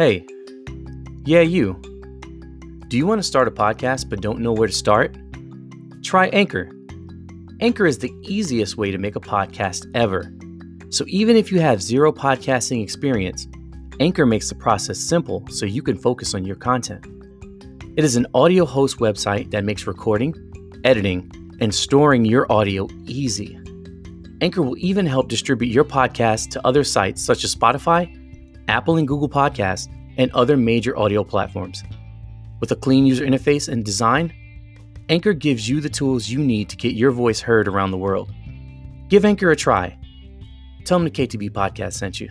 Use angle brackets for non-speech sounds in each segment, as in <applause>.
Hey, yeah, you. Do you want to start a podcast but don't know where to start? Try Anchor. Anchor is the easiest way to make a podcast ever. So even if you have zero podcasting experience, Anchor makes the process simple so you can focus on your content. It is an audio host website that makes recording, editing, and storing your audio easy. Anchor will even help distribute your podcast to other sites such as Spotify, Apple and Google Podcasts, and other major audio platforms. With a clean user interface and design, Anchor gives you the tools you need to get your voice heard around the world. Give Anchor a try. Tell them the KTB podcast sent you.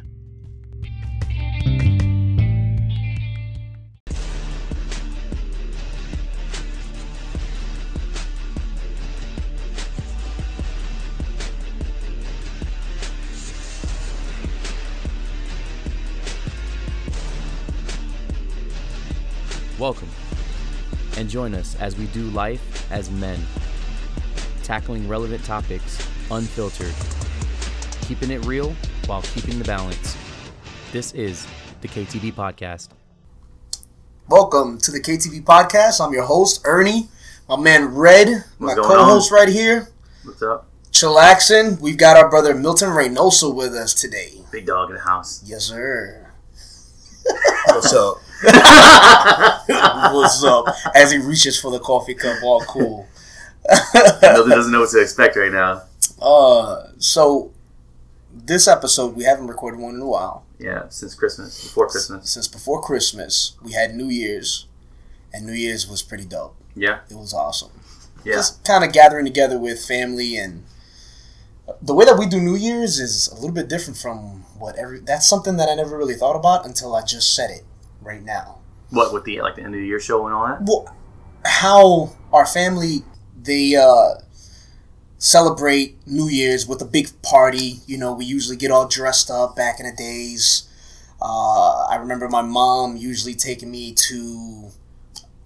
Join us as we do life as men, tackling relevant topics unfiltered, keeping it real while keeping the balance. This is the KTB Podcast. Welcome to the KTB podcast. I'm your host, Ernie. My man Red, my co-host right here, What's up? chillaxing. We've got our brother Milton Reynoso with us today. Big dog in the house. Yes, sir. What's up? <laughs> <laughs> What's up? As he reaches for the coffee cup, all cool. Milton doesn't know what to expect right now. uh, so this episode we haven't recorded one in a while. Yeah, since Christmas, before Christmas. Since before Christmas, we had New Year's, and New Year's was pretty dope. Yeah, It was awesome. yeah. just kind of gathering together with family and the way that we do New Year's is a little bit different from what every. That's something that I never really thought about until I just said it right now. What with the like the end of the year show and all that? Well, how our family they uh, celebrate New Year's with a big party. You know, we usually get all dressed up back in the days. Uh, I remember my mom usually taking me to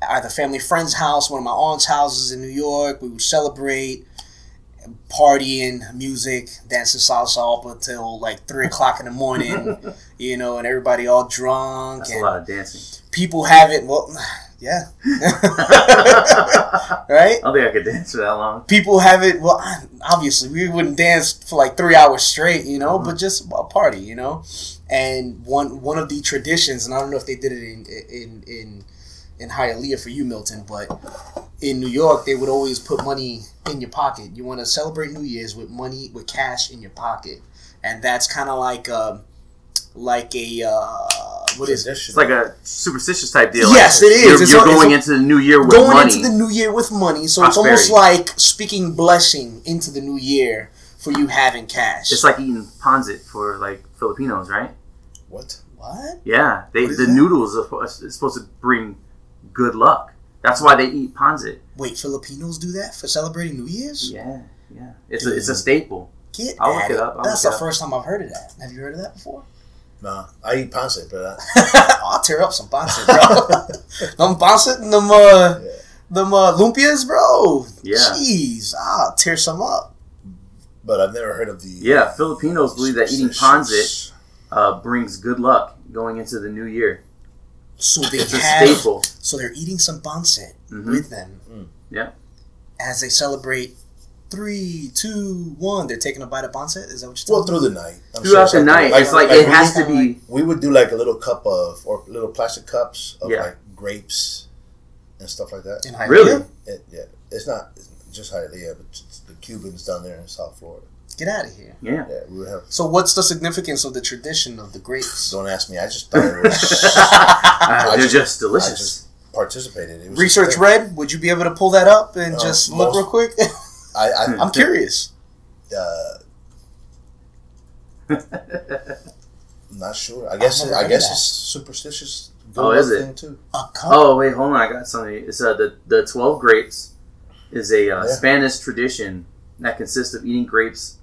either family friend's house, one of my aunt's houses in New York. We would celebrate, partying, music, dancing salsa up until like three o'clock in the morning. <laughs> you know, and everybody all drunk That's a lot of dancing. people have it. Well, <sighs> yeah, <laughs> <laughs> right. I don't think I could dance for that long. People have it. Well, obviously, we wouldn't dance for like three hours straight, you know, mm-hmm. but just a party, you know. And one one of the traditions, and I don't know if they did it in in in in Hialeah for you, Milton, but in New York, they would always put money in your pocket. You want to celebrate New Year's with money with cash in your pocket, and that's kind of like um like a uh, what is it? It's like a superstitious type deal. Yes, like it is. You're, It's you're a- it's going a- into the new year with going money. into the new year with money. So it's almost like speaking blessing into the new year for you having cash. it's like eating pansit for like Filipinos, right? What? what? Yeah, they What is the that? noodles are supposed to bring good luck. That's why they eat pansit. Wait, Filipinos do that for celebrating New Year's? Yeah, yeah. It's a, it's a staple. Get I'll look at it up, I'll That's the up. first time I've heard of that. Have you heard of that before? Nah, I eat pancit, but uh, <laughs> I'll tear up some pancit, bro. <laughs> them pancit and them, uh, Yeah. them uh, lumpias, bro. Yeah. Jeez, I'll tear some up. but I've never heard of the. Yeah, Filipinos believe that eating superstitious- pansit uh, brings good luck going into the new year. So they It's a have, staple. so they're eating some pancit Mhm. with them. Mm. Yeah. As they celebrate three, two, one, they're taking a bite of pancit. Is that what you're Well, through me? the night. I'm Throughout sure the night, something- it's like, like it has to be. We would do like a little cup of or little plastic cups of Yeah. like grapes and stuff like that. In Hialeah? Really? It, yeah, it's not it's just Hialeah, but it's the Cubans down there in South Florida. Get out of here. Yeah. Yeah, we have. So, what's the significance of the tradition of the grapes? Don't ask me. I just thought it was. <laughs> Uh, they're just- just I delicious. just participated. It was Research Red, would you be able to pull that up and Uh, just look real quick? <laughs> I, I, I'm curious. <laughs> uh, I'm not sure. I guess I've it, I guess that. it's superstitious. Oh, is it? Too. Oh wait, hold on. I got something. It's uh, the the twelve grapes is a uh, Yeah. Spanish tradition that consists of eating grapes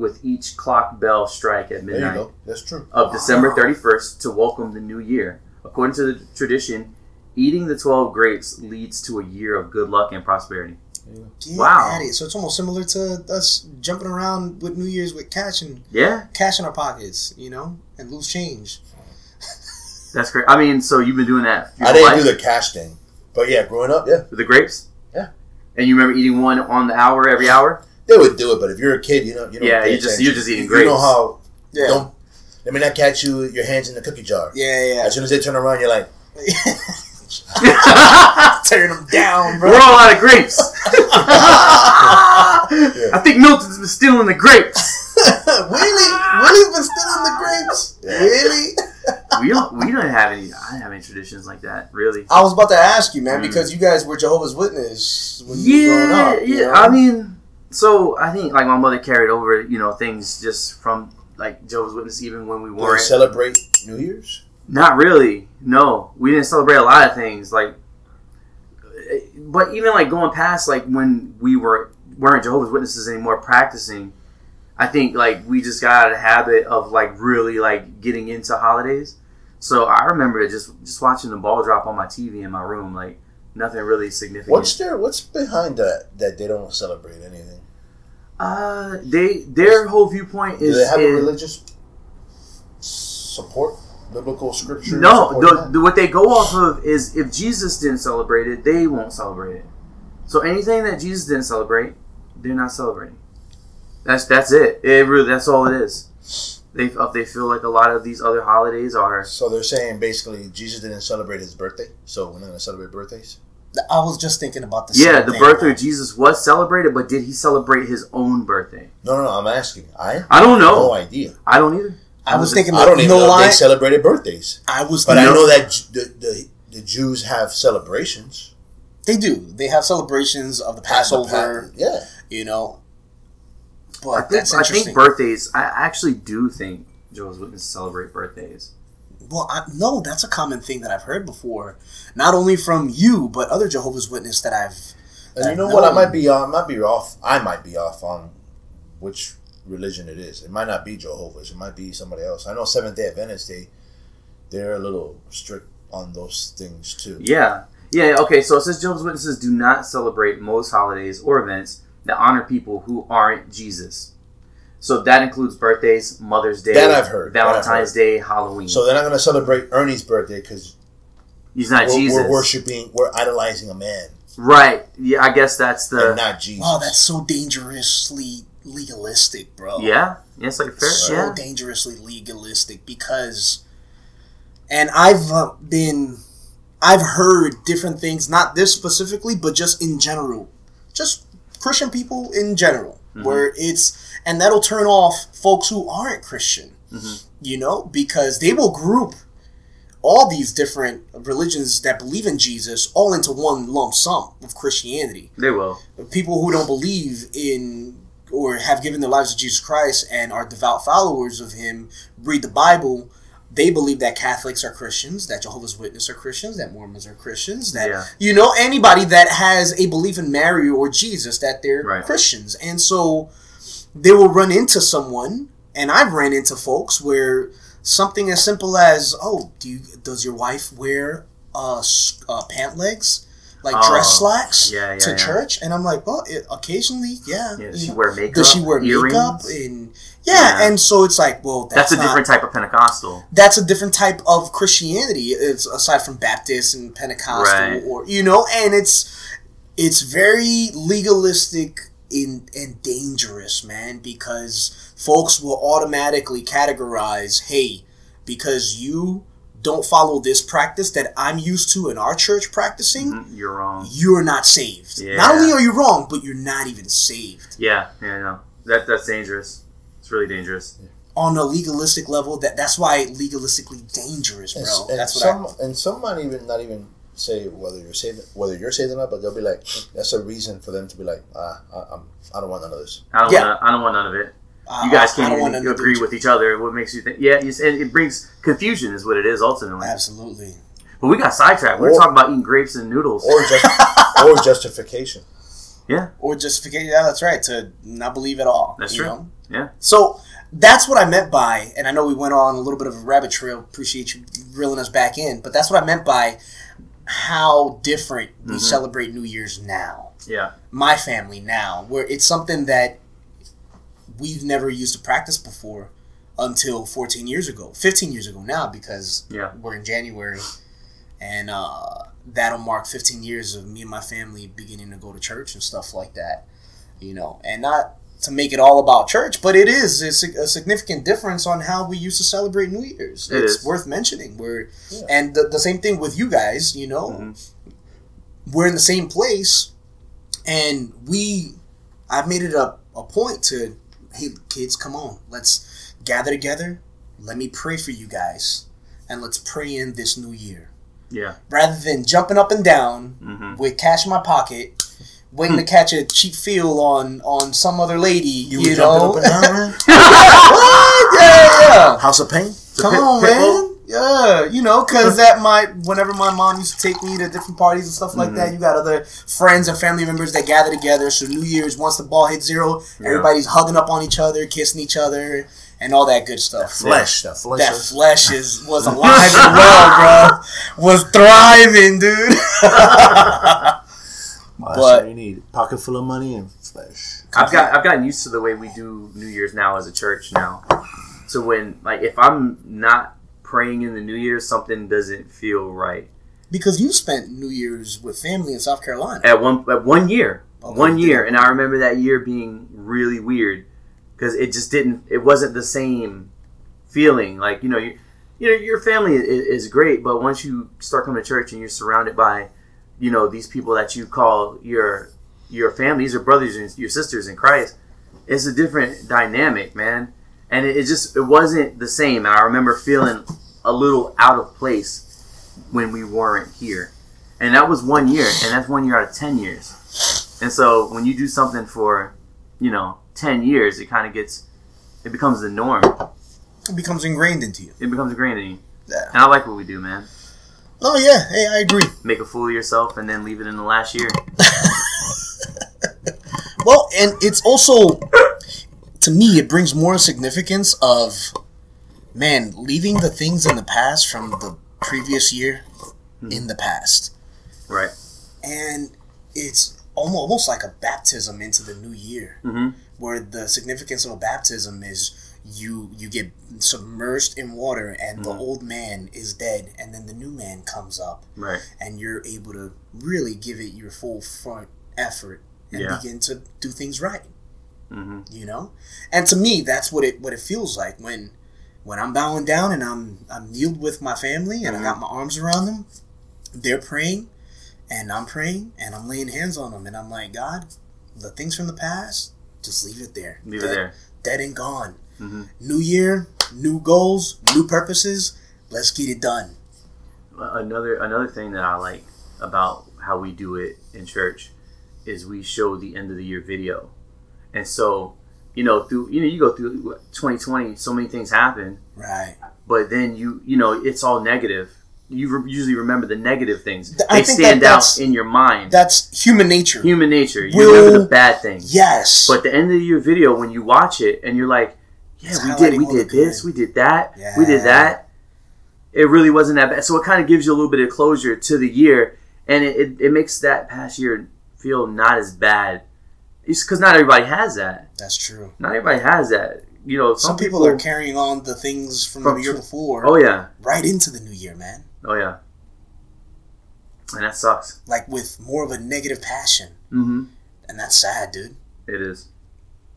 with each clock bell strike at midnight. That's true. of December thirty first to welcome the new year. According to the tradition, eating the twelve grapes leads to a year of good luck and prosperity. Get Wow. at it. So it's almost similar to us jumping around with New Year's with cash and Yeah, cash in our pockets, you know, and loose change. <laughs> That's great. I mean, so you've been doing that. your I didn't life do the cash thing, but yeah, growing up, yeah, with the grapes. Yeah. And you remember eating one on the hour every hour? They would do it. But if you're a kid, you know, you don't Yeah, you just- you're just eating You- You know how Yeah. don't let me not catch you your hands in the cookie jar. Yeah, yeah. As soon as they turn around, you're like, We're <laughs> Tearing them down, bro. We're all out of grapes. <laughs> I think Milton's been stealing the grapes. <laughs> Willie, Willie's been stealing the grapes. Yeah. Really? We don't. We don't have any. I don't have any traditions like that. Really. I was about to ask you, man, Mm. because you guys were Jehovah's Witness when you were growing Yeah, up. you yeah. know? I mean, so I think like my mother carried over, you know, things just from like Jehovah's Witness, even when we "Do they weren't. celebrate New Year's?" Not really. No, we didn't celebrate a lot of things. Like, but even like going past like when we were weren't Jehovah's Witnesses anymore, practicing. I think like we just got out of the habit of like really like getting into holidays. So I remember just just watching the ball drop on my TV in my room, like nothing really significant. What's there? What's behind that? That they don't celebrate anything? Uh they their whole viewpoint Do is, they have a religious support, biblical scripture? no the, the, what they go off of is if Jesus didn't celebrate it, they won't celebrate it. So anything that Jesus didn't celebrate, they're not celebrating. That's that's it. It really that's all it is. They they feel like a lot of these other holidays are So they're saying basically Jesus didn't celebrate his birthday, so we're not going to celebrate birthdays. I was just thinking about the yeah same the thing, birth man. of Jesus was celebrated, but did he celebrate his own birthday? No, no, no. I'm asking. I I don't have know. no idea. I don't either. I was thinking, I don't even know if lie. they celebrated birthdays, I was, but I know that the, the the Jews have celebrations. they do. They have celebrations of the Passover. yeah. You know, but I think, that's I think birthdays. I actually do think Jehovah's Witnesses celebrate birthdays. Well, I, no, that's a common thing that I've heard before. Not only from you, but other Jehovah's Witness that I've. And you I've know what? I might be on. I might be off. I might be off on which religion it is. It might not be Jehovah's. It might be somebody else. I know Seventh Day Adventist. They they're a little strict on those things too. Yeah. Yeah, okay, so it says Jehovah's Witnesses do not celebrate most holidays or events that honor people who aren't Jesus. So that includes birthdays, Mother's Day, That I've heard. That I've Valentine's heard. Day, Halloween. So they're not going to celebrate Ernie's birthday because He's not we're, Jesus. we're worshiping, we're idolizing a man right. Yeah, I guess that's and the. not Jesus. Wow, that's so dangerously legalistic, bro. Yeah? Yeah, it's like fair. so Yeah. dangerously legalistic because and i've uh, been i've heard different things not this specifically but just in general just christian people in general Mhm. where it's and that'll turn off folks who aren't christian Mhm. you know because they will group all these different religions that believe in jesus all into one lump sum of christianity They will. people who don't believe in or have given their lives to Jesus Christ and are devout followers of him read the Bible, they believe that Catholics are Christians, that Jehovah's Witnesses are Christians, that Mormons are Christians, that Yeah. you know anybody that has a belief in Mary or Jesus that they're Right. Christians. And so they will run into someone and I've ran into folks where something as simple as, "Oh, do you does your wife wear uh, uh pant legs?" Like dress Oh, slacks yeah, yeah, to church, and I'm like, well, it, occasionally, yeah. Yeah, does she know. wear makeup? Does she wear earrings? makeup? And yeah, Yeah. and so it's like, well, That's, that's, a not- different type of Pentecostal. That's a different type of Christianity. It's aside from Baptist and Pentecostal, Right. or you know, and it's it's very legalistic in and dangerous, man, because folks will automatically categorize, hey, because you don't follow this practice that I'm used to in our church practicing, Mhm, You're wrong. you're not saved. Yeah. Not only are you wrong, but you're not even saved. Yeah, yeah, no. That, that's dangerous. It's really dangerous. On a legalistic level, that that's why legalistically dangerous, bro. And, and that's what some I. and some might even not even say whether you're saved whether you're saved or not, but they'll be like that's a reason for them to be like ah I, I'm I don't want none of this. I don't Yeah. want. I don't want none of it. Uh, You guys can't even agree do with each other. What makes you think? Yeah, you, and it brings confusion, is what it is ultimately. Absolutely. But we got sidetracked. We We're Or- talking about eating grapes and noodles. Or just <laughs> or justification. Yeah, or justification. Yeah, that's right. To not believe at all. That's you true. know? Yeah. So that's what I meant by, and I know we went on a little bit of a rabbit trail. Appreciate you reeling us back in, but that's what I meant by how different we Mhm. celebrate New Year's now. Yeah. My family now, where it's something that we've never used to practice before. until 14 years ago, 15 years ago now, because Yeah. we're in January, and uh, that'll mark 15 years of me and my family beginning to go to church and stuff like that. You know, and not to make it all about church, but it is it's a, a significant difference on how we used to celebrate New Year's. It it's is. worth mentioning. We're Yeah. and the, the same thing with you guys. You know, Mhm. we're in the same place, and we. I've made it a, a point to, hey kids, come on, let's gather together. Let me pray for you guys, and let's pray in this new year Yeah. rather than jumping up and down hmm with cash in my pocket, waiting to catch a cheap feel on on some other lady. You, You, know? up and down, man? <laughs> what? Yeah, yeah. House of Pain? Come pit- on, pit man. bull? Yeah, you know, because that might. Whenever my mom used to take me to different parties and stuff like Mm-hmm. that, you got other friends and family members that gather together. So New Year's, once the ball hits zero, Yeah. everybody's hugging up on each other, kissing each other, and all that good stuff. Flesh. That flesh. That is- flesh is was <laughs> alive and well, bro. Was thriving, dude. <laughs> Well, but- that's you need. Pocket full of money and flesh. I've got I've gotten used to the way we do New Year's now as a church now. So when like if I'm not praying in the New Year, something doesn't feel right. because you spent New Year's with family in South Carolina. At one at one year, oh, Okay. one year, and I remember that year being really weird because it just didn't. It wasn't the same feeling. Like you know, you you know your family is, is great, but once you start coming to church and you're surrounded by you know these people that you call your your family, these are brothers and your sisters in Christ. It's a different dynamic, man, and it, it just it wasn't the same. And I remember feeling a little out of place when we weren't here, and that was one year, and that's one year out of ten years. And so when you do something for, you know, ten years, it kind of gets, it becomes the norm. It becomes ingrained into you. It becomes ingrained in you. Yeah. And I like what we do, man. Oh yeah, hey, I agree. Make a fool of yourself and then leave it in the last year. <laughs> Well, and it's also to me it brings more significance of man leaving the things in the past from the previous year in the past, Right. and it's almost, almost like a baptism into the new year, Mm-hmm. where the significance of a baptism is you you get submerged in water and the Mhm. old man is dead and then the new man comes up Right. and you're able to really give it your full front effort and Yeah. begin to do things right Mm-hmm. you know and to me that's what it what it feels like when when i'm bowing down and i'm i'm kneeled with my family and i got my arms around them they're praying and i'm praying and i'm laying hands on them and i'm like god the things from the past just leave it there Leave it there. dead and gone Mhm. new year new goals new purposes let's get it done Another another thing that I like about how we do it in church is we show the end of the year video, and so you know through you know you go through 2020, so many things happen, right but then you you know it's all negative. You re- usually remember the negative things. I They stand that out in your mind. that's human nature Human nature. You Will- remember the bad things. yes But the end of your video, when you watch it and you're like, yeah, It's we did, we did this, we did that, we did that. It really wasn't that bad. So it kind of gives you a little bit of closure to the year, and it, it, it makes that past year feel not as bad. It's because not everybody has that. that's true Not everybody has that. You know, some, people, are carrying on the things from, From the year before Oh yeah, right into the new year man oh yeah, and that sucks. like with more of a negative passion, Mm-hmm. and that's sad, dude. It is.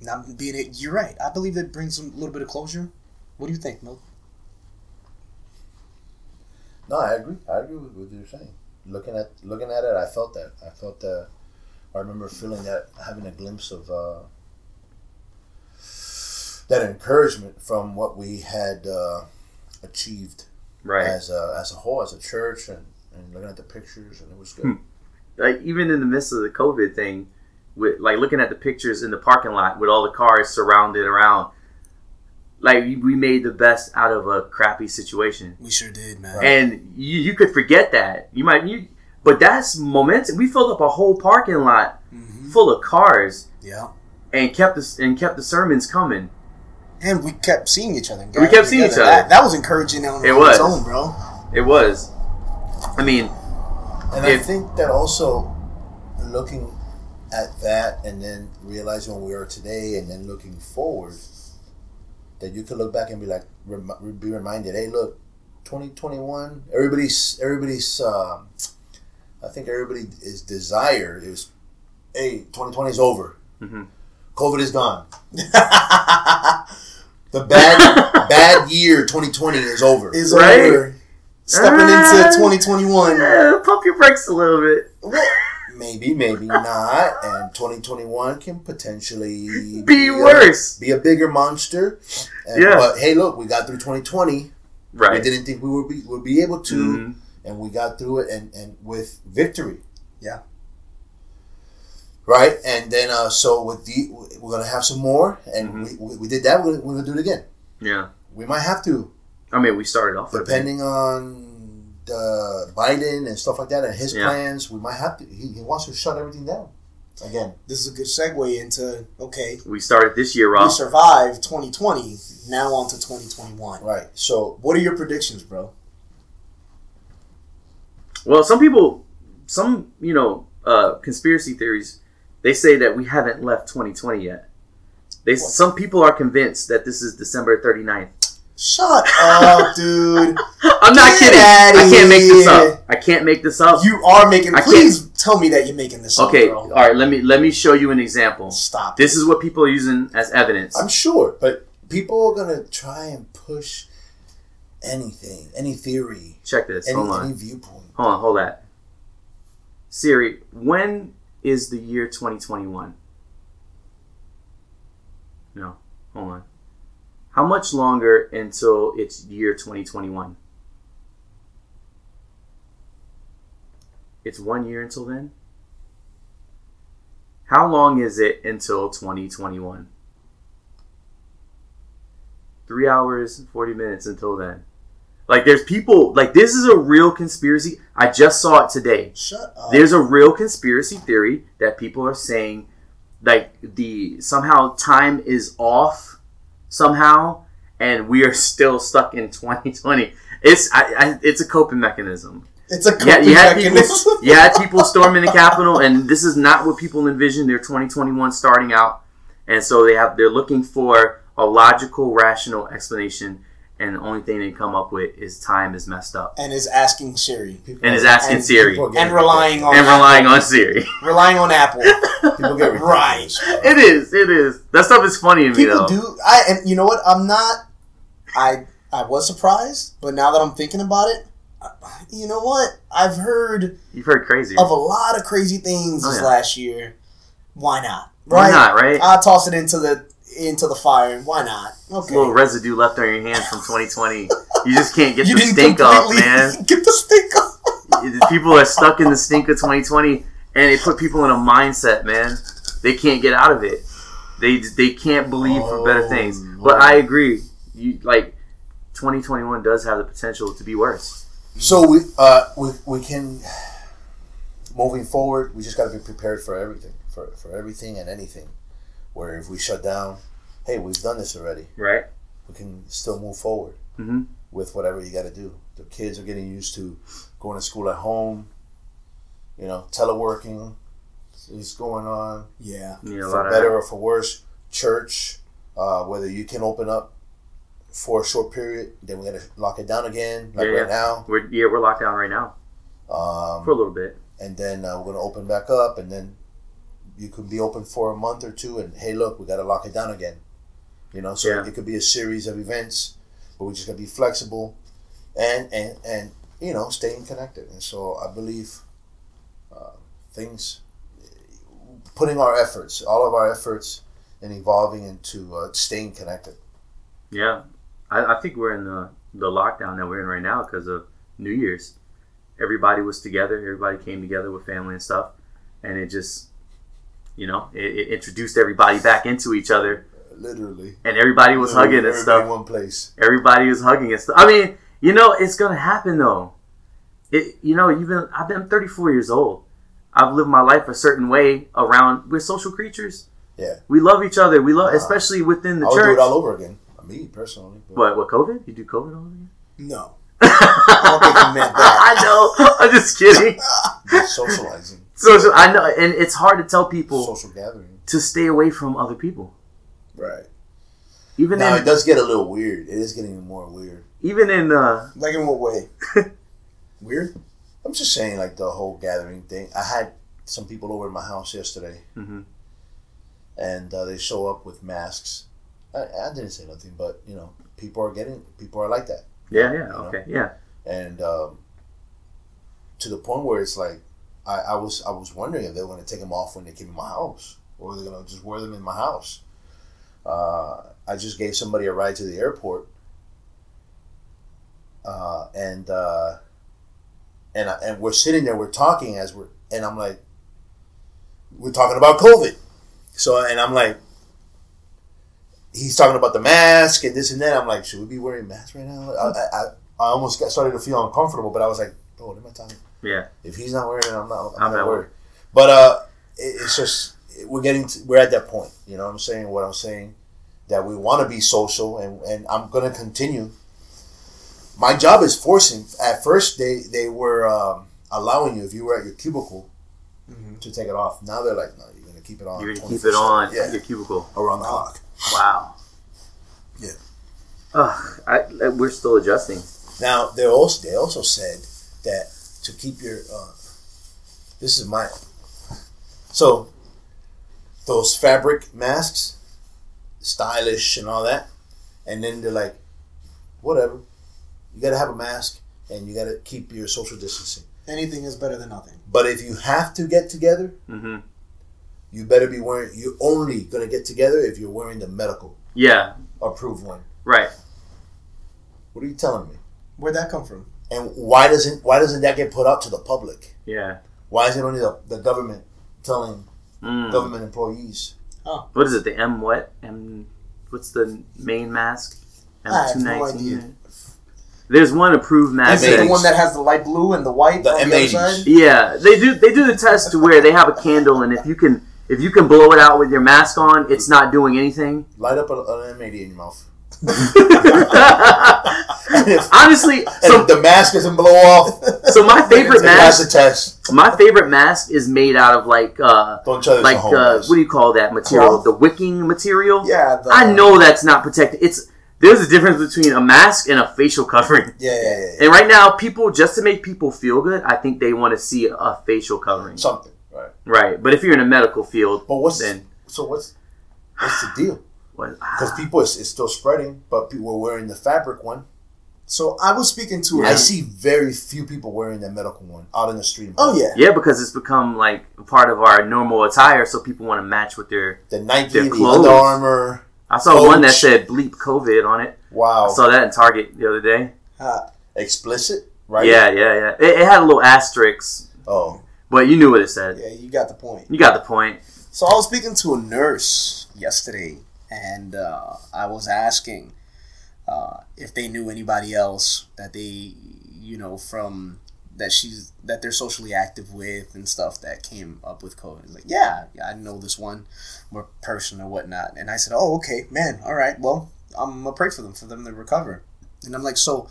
Not being it, you're right. I believe that brings a little bit of closure. What do you think, Milk? No, I agree. I agree with what you're saying. Looking at looking at it, I felt that. I felt that. I remember feeling that, having a glimpse of uh, that encouragement from what we had uh, achieved Right. as a as a whole, as a church, and, and looking at the pictures, and it was good. Hmm. like even in the midst of the COVID thing, with like looking at the pictures in the parking lot with all the cars surrounded around, like we- we made the best out of a crappy situation, We sure did, man. and you, you could forget that. You might you, but that's momentum. We filled up a whole parking lot hmm full of cars Yeah. and kept the and kept the sermons coming. And we kept seeing each other. We kept seeing each other. That, that was encouraging on, It on was. its own, bro. It was, I mean, And If- I think that also looking at that and then realizing where we are today and then looking forward, that you could look back and be like, rem- be reminded, hey, look, 2021, everybody's, everybody's, um, I think everybody is desire is, hey, 2020 is over. Mhm. COVID is gone. <laughs> The bad, bad year 2020 is over. Is Right? over. Stepping Ah. into 2021. Eh, pump your brakes a little bit. Maybe, maybe not. And 2021 can potentially <laughs> Be a- worse. be a bigger monster. And, Yeah. But hey, look, we got through 2020. Right. We didn't think we would be would be able to, Mhm. and we got through it, and and with victory. Yeah. Right, and then uh, so with the we're gonna have some more, and Mhm. we, we, we did that. We're gonna, we're gonna do it again. Yeah. We might have to, I mean, we started off depending on uh, Biden and stuff like that, and his Yeah. plans. We might have to. He, he wants to shut everything down again. This is a good segue into okay, We started this year off. we survived 2020. Now on to 2021. Right. So What are your predictions, bro? Well, some people, some you know, uh, conspiracy theories, they say that we haven't left 2020 yet. They What? some people are convinced that this is December 39th. Shut <laughs> oh, up, dude. I'm not Get kidding. I can't make this up. I can't make this up. You are making. I can't- Please tell me that you're making this up, okay, all right. Let me let me show you an example. Stop. This is what people are using as evidence. I'm sure, but people are gonna try and push anything, any theory, Check this. any, Hold on. any viewpoint. Hold on. Hold that. Siri, when is the year 2021? No. Hold on. How much longer until it's year 2021? It's one year until then? How long is it until 2021? Three hours, 40 minutes until then. Like, there's people, like, this is a real conspiracy. I just saw it today. Shut up. There's a real conspiracy theory that people are saying, like the somehow time is off somehow, and we are still stuck in <laughs> 2020. It's I, I, it's a coping mechanism. it's a Yeah, coping you had people, mechanism. <laughs> you had people storming the Capitol, and this is not what people envisioned their 2021 starting out, and so they have they're looking for a logical, rational explanation, and the only thing they come up with is time is messed up, and is asking Siri People and is asking and Siri people are getting and relying on and relying on Siri. <laughs> relying on Apple. <laughs> People get Right. It is. It is. That stuff is funny to me People though. do. I and you know what? I'm not. I I was surprised, but now that I'm thinking about it, uh, you know what? I've heard You've heard crazy. of a lot of crazy things Oh, this yeah. last year. Why not? Why not? Right? I toss it into the into the fire. Why not? A little residue left on your hands from 2020. You just can't get <laughs> you the stink off, man. <laughs> Get the stink off. People are stuck in the stink of 2020, and it put people in a mindset, man. They can't get out of it. They they can't believe for better Oh, things. Lord. But I agree. You like 2021 does have the potential to be worse. So we uh we, we can moving forward. We just got to be prepared for everything, for for everything and anything. Where if we shut down, hey, we've done this already. Right? We can still move forward Mhm. with whatever you got to do. The kids are getting used to going to school at home. You know, teleworking is going on Yeah. You know, a for better or for worse. Church, uh, whether you can open up for a short period, then we got to lock it down again, like Yeah, right now. We're yeah, we're locked down right now Um, for a little bit. and then uh, we're gonna open back up, and then you could be open for a month or two, and hey, look, we gotta lock it down again. You know, so Yeah. it could be a series of events, but we just gotta be flexible, and and and you know, staying connected. And so I believe uh, things, putting our efforts, all of our efforts, in evolving into uh, staying connected. Yeah, I, I think we're in the the lockdown that we're in right now because of New Year's. Everybody was together. Everybody came together with family and stuff, and it just, you know, it, it introduced everybody back into each other, Literally, and everybody was hugging and stuff. in one place. Everybody was hugging and stuff. I mean, you know, it's gonna happen though. It, you know, you've. I've been 34 years old. I've lived my life a certain way around. We're social creatures. Yeah. We love each other. We love, Uh, especially within the I would do church. it all over again. Me personally. but- What? What? COVID? You do COVID all over again? No. I don't think you meant that. <laughs> I know. I'm just kidding. Just <laughs> socializing, So, so I know, and it's hard to tell people social gathering. to stay away from other people. Right. even Now it does get a little weird. It is getting more weird. even in uh, Like in what way? <laughs> Weird? I'm just saying, like the whole gathering thing. I had some people over at my house yesterday, mhm. and uh, they show up with masks. I, I didn't say nothing, but you know, people are getting people are like that, yeah, yeah, know? okay, yeah, and um, to the point where it's like, I, I was I was wondering if they were going to take them off when they came in my house, or they're going to just wear them in my house. Uh, I just gave somebody a ride to the airport, uh, and uh, and I, and we're sitting there, we're talking as we're, and I'm like, we're talking about COVID, so and I'm like, he's talking about the mask and this and that. I'm like, should we be wearing masks right now? I, I, I I almost got started to feel uncomfortable, but I was like, oh, what am I talking? Yeah. If he's not wearing it, I'm not. I'm, I'm not not worried. But uh, it, it's just we're getting to, we're at that point. You know what I'm saying? What I'm saying that we want to be social, and and I'm gonna continue. My job is forcing. At first, they they were um, allowing you if you were at your cubicle Mhm. to take it off. Now they're like, no, you're gonna keep it on. You're gonna keep it on 24/7. Yeah, your cubicle. around the clock. Wow. Yeah. Ugh, I, I- we're still adjusting. Now they also they also said that to keep your uh, this is my so those fabric masks, stylish and all that, and then they're like, whatever, you gotta have a mask and you gotta keep your social distancing. Anything is better than nothing. But if you have to get together, hmm you better be wearing. You're only gonna get together if you're wearing the medical Yeah. approved one. Right. What are you telling me? Where'd that come from? And why doesn't why doesn't that get put out to the public? Yeah. Why is it only the, the government telling Mm. government employees? Oh. What is it? The M what? M. What's the main mask? M I have two no nineteen. idea. There's one approved mask. Is it the one that has the light blue and the white The on the other M80s. side? Yeah, they do. They do the test to where they have a candle, and if you can, if you can blow it out with your mask on, it's not doing anything. Light up an, an M80 in your mouth. <laughs> Honestly, so the mask doesn't blow off, so my favorite mask, test. my favorite mask is made out of like uh Don't try like uh what do you call that material? Cloth? The wicking material. Yeah. The, I know that's not protected. It's there's a difference between a mask and a facial covering. yeah, yeah, yeah, yeah. And right now, people just to make people feel good, I think they want to see a facial covering. Something, right? Right, but if you're in a medical field, But what's then so what's what's the deal? What? Because people it's, it's still spreading, but people are wearing the fabric one. So I was speaking to Yeah. a I see very few people wearing the medical one out in the street. Oh yeah. Yeah, because it's become like part of our normal attire, so people want to match with their. the Nike, Their the. Under Armour. I saw one that said "bleep COVID" on it. Wow, I saw that in Target the other day. Uh, explicit, right? Yeah, yeah, yeah. It, it had a little asterisk, Oh, but you knew what it said. yeah, you got the point. You got the point. So I was speaking to a nurse yesterday, and uh, I was asking uh, if they knew anybody else that they, you know, from that she's that they're socially active with and stuff that came up with COVID. Like, yeah, yeah, I know this one, more person or whatnot. And I said, oh, okay, man, all right, well, I'm gonna pray for them for them to recover. And I'm like, so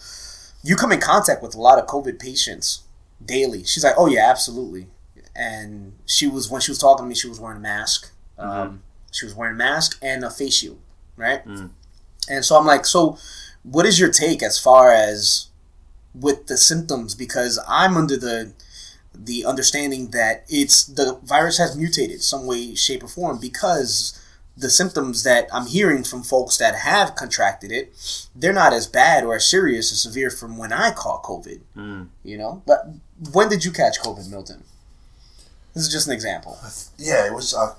you come in contact with a lot of COVID patients daily. She's like, oh yeah, absolutely. And she was when she was talking to me, she was wearing a mask. Um, she was wearing a mask and a face shield, right? Mm. And so I'm like, so what is your take as far as with the symptoms? Because I'm under the the understanding that it's the virus has mutated some way, shape, or form because the symptoms that I'm hearing from folks that have contracted it, they're not as bad or as serious or severe from when I caught COVID. Mm. You know, but when did you catch COVID, Milton? This is just an example. yeah. It was uh,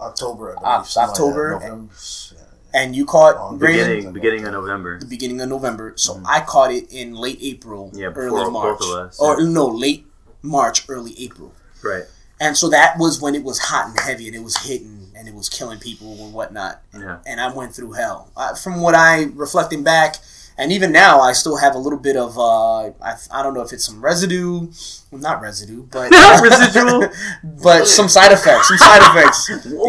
October. I believe, Oc- something like that. October. Yeah. And you caught Brandon Beginning, beginning of November. the beginning of November. So Mhm. I caught it in late April, Yeah, before early both March, of us, or no, late March, early April. Right. And so that was when it was hot and heavy, and it was hitting, and it was killing people and whatnot. Yeah. And I went through hell. Uh, from what I reflecting back, and even now, I still have a little bit of uh, I, I don't know if it's some residue, well, not residue, but <laughs> <laughs> Residual? but some side effects, some side effects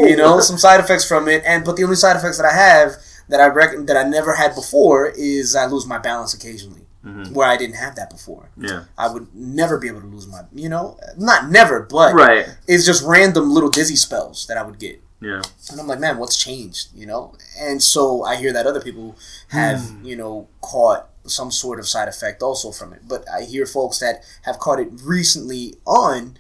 you know some side effects from it and but the only side effects that i have that i reckon that i never had before is i lose my balance occasionally Mhm. where i didn't have that before Yeah. i would never be able to lose my you know not never but Right. it's just random little dizzy spells that i would get Yeah. And I'm like, man, what's changed? You know? And so I hear that other people have, Hmm. you know, caught some sort of side effect also from it. But I hear folks that have caught it recently on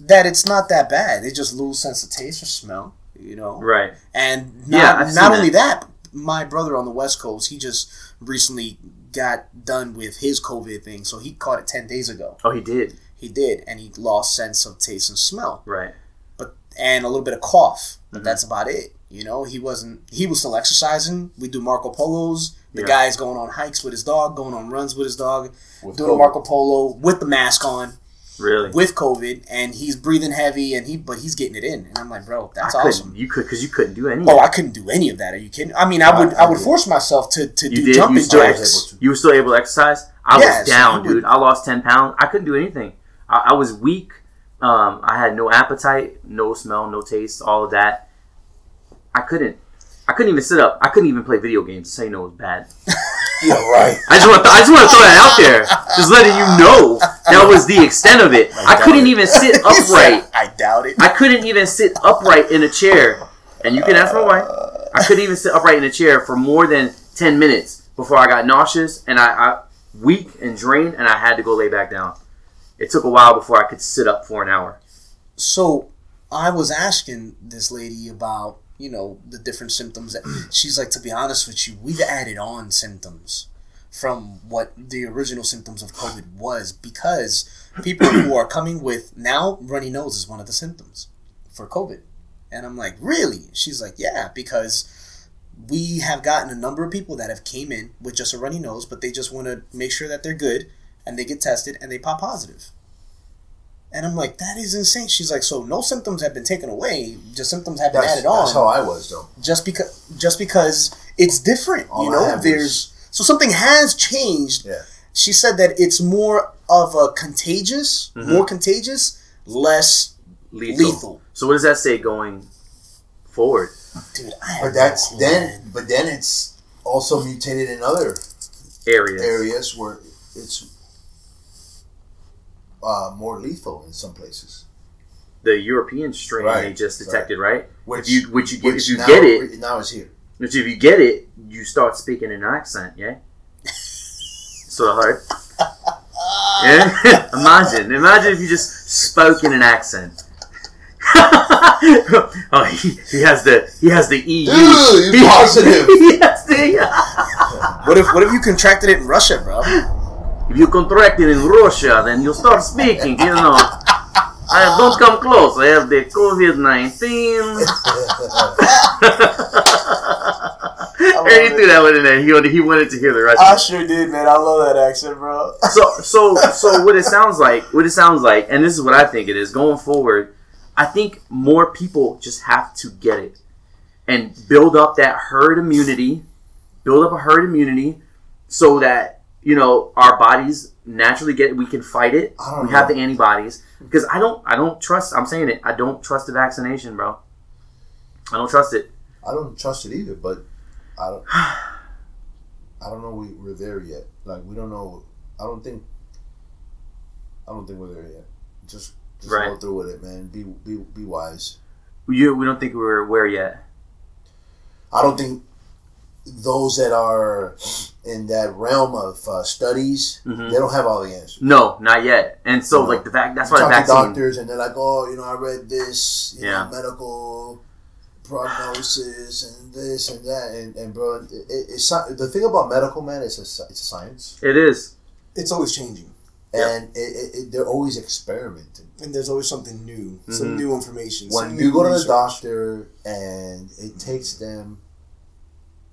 that it's not that bad. They just lose sense of taste or smell, you know? Right. And Yeah, not, I've not only that, my brother on the West Coast, he just recently got done with his COVID thing. So he caught it 10 days ago. Oh, he did. He did. And he lost sense of taste and smell Right. but and a little bit of cough. But Mhm. that's about it. You know, he wasn't. He was still exercising. We do Marco Polos. The Yeah. guy's going on hikes with his dog, going on runs with his dog, With doing a COVID. Marco Polo with the mask on, Really. with COVID, and he's breathing heavy, and he but he's getting it in. And I'm like, bro, that's I awesome. You could because you couldn't do any. Oh, I couldn't do any of that. Are you kidding? I mean, I would. I- I, would force myself to to You do did? You jumping was jacks. You were still able to exercise. I Yeah, was so down, would- dude. I lost ten pounds. I couldn't do anything. I, I was weak. Um, I had no appetite, no smell, no taste, all of that. I couldn't. I couldn't even sit up. I couldn't even play video games. So you know it was bad. <laughs> Yeah, right. I just want. I just want to throw that out there, <laughs> just letting you know that was the extent of it. I couldn't even <laughs> sit upright. I doubt it. I couldn't even sit upright in a chair, and you can ask my wife. I couldn't even sit upright in a chair for more than ten minutes before I got nauseous and I, I weak and drained, and I had to go lay back down. It took a while before I could sit up for an hour. So I was asking this lady about, you know, the different symptoms that mm. she's like, to be honest with you, we've added on symptoms from what the original symptoms of COVID was because people who are coming with now runny nose is one of the symptoms for COVID. And I'm like, really? She's like, yeah, because we have gotten a number of people that have came in with just a runny nose, but they just want to make sure that they're good and they get tested and they pop positive. And I'm like, that is insane. She's like, so no symptoms have been taken away, just symptoms have been That's, added on that's how I was though. just because just because it's different. All you know, had was- there's so something has changed. Yeah. She said that it's more of a contagious, Mhm. more contagious, less Lethal. lethal. So what does that say going forward? Dude, I have But that's no then. But then it's also mutated in other Areas. areas where it's uh, more lethal in some places. The European strain Right. they just detected, right? Which If you which you get which if you now, get it, now it's here. which if you get it, you start speaking in an accent, yeah. <laughs> sort of hard. Yeah, <laughs> imagine, imagine if you just spoke in an accent. <laughs> oh, he, he has the he has the EU. Dude, you're positive. he has the, What if what if you contracted it in Russia, bro? If you contract it in Russia, then you start speaking. You know, I don't come close. I have the COVID nineteen. <laughs> threw that one in there. He wanted, he wanted to hear the of it. sure did, man. I love that accent, bro. so so <laughs> so what it sounds like what it sounds like and this is what i think it is going forward i think more people just have to get it and build up that herd immunity build up a herd immunity so that you know our bodies naturally get we can fight it we have the antibodies because i don't i don't trust i'm saying it i don't trust the vaccination bro i don't trust it I don't trust it either, but I don't. <sighs> I don't know. We, we're there yet. Like we don't know. I don't think. I don't think we're there yet. Just just Right. go through with it, man. Be be be wise. you we don't think we're aware yet I don't think those that are in that realm of uh, studies, Mhm. they don't have all the answers. no not yet and so No. like the fact that's You why the talk to vaccine doctors, and they're like, "Oh, you know, I read this, you Yeah. know, medical prognosis and this and that." And, and bro, it, it, it's sci- the thing about medical, man, it's a it's a science, it is It's always changing, Yep. and it, it, it, they're always experimenting. and there's always something new, Mhm. some new information. When some you new go to the doctor and it takes them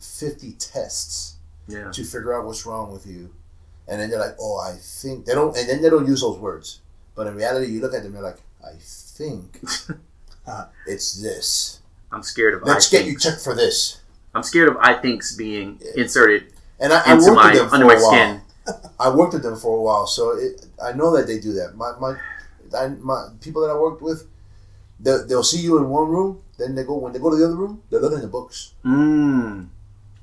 fifty tests yeah to figure out what's wrong with you, and then they're like, "Oh, I think they don't," and then they don't use those words. But in reality, you look at them, and they're like, "I think <laughs> it's this. i'm scared of Let's I get you thinks. checked for this." i'm scared of i thinks being inserted And I, I worked my with them for under a my while. skin <laughs> I worked with them for a while, so it, I know that they do that. My my, I, my people that I worked with, they, they'll see you in one room, then they go when they go to the other room, they're looking at the books. mm.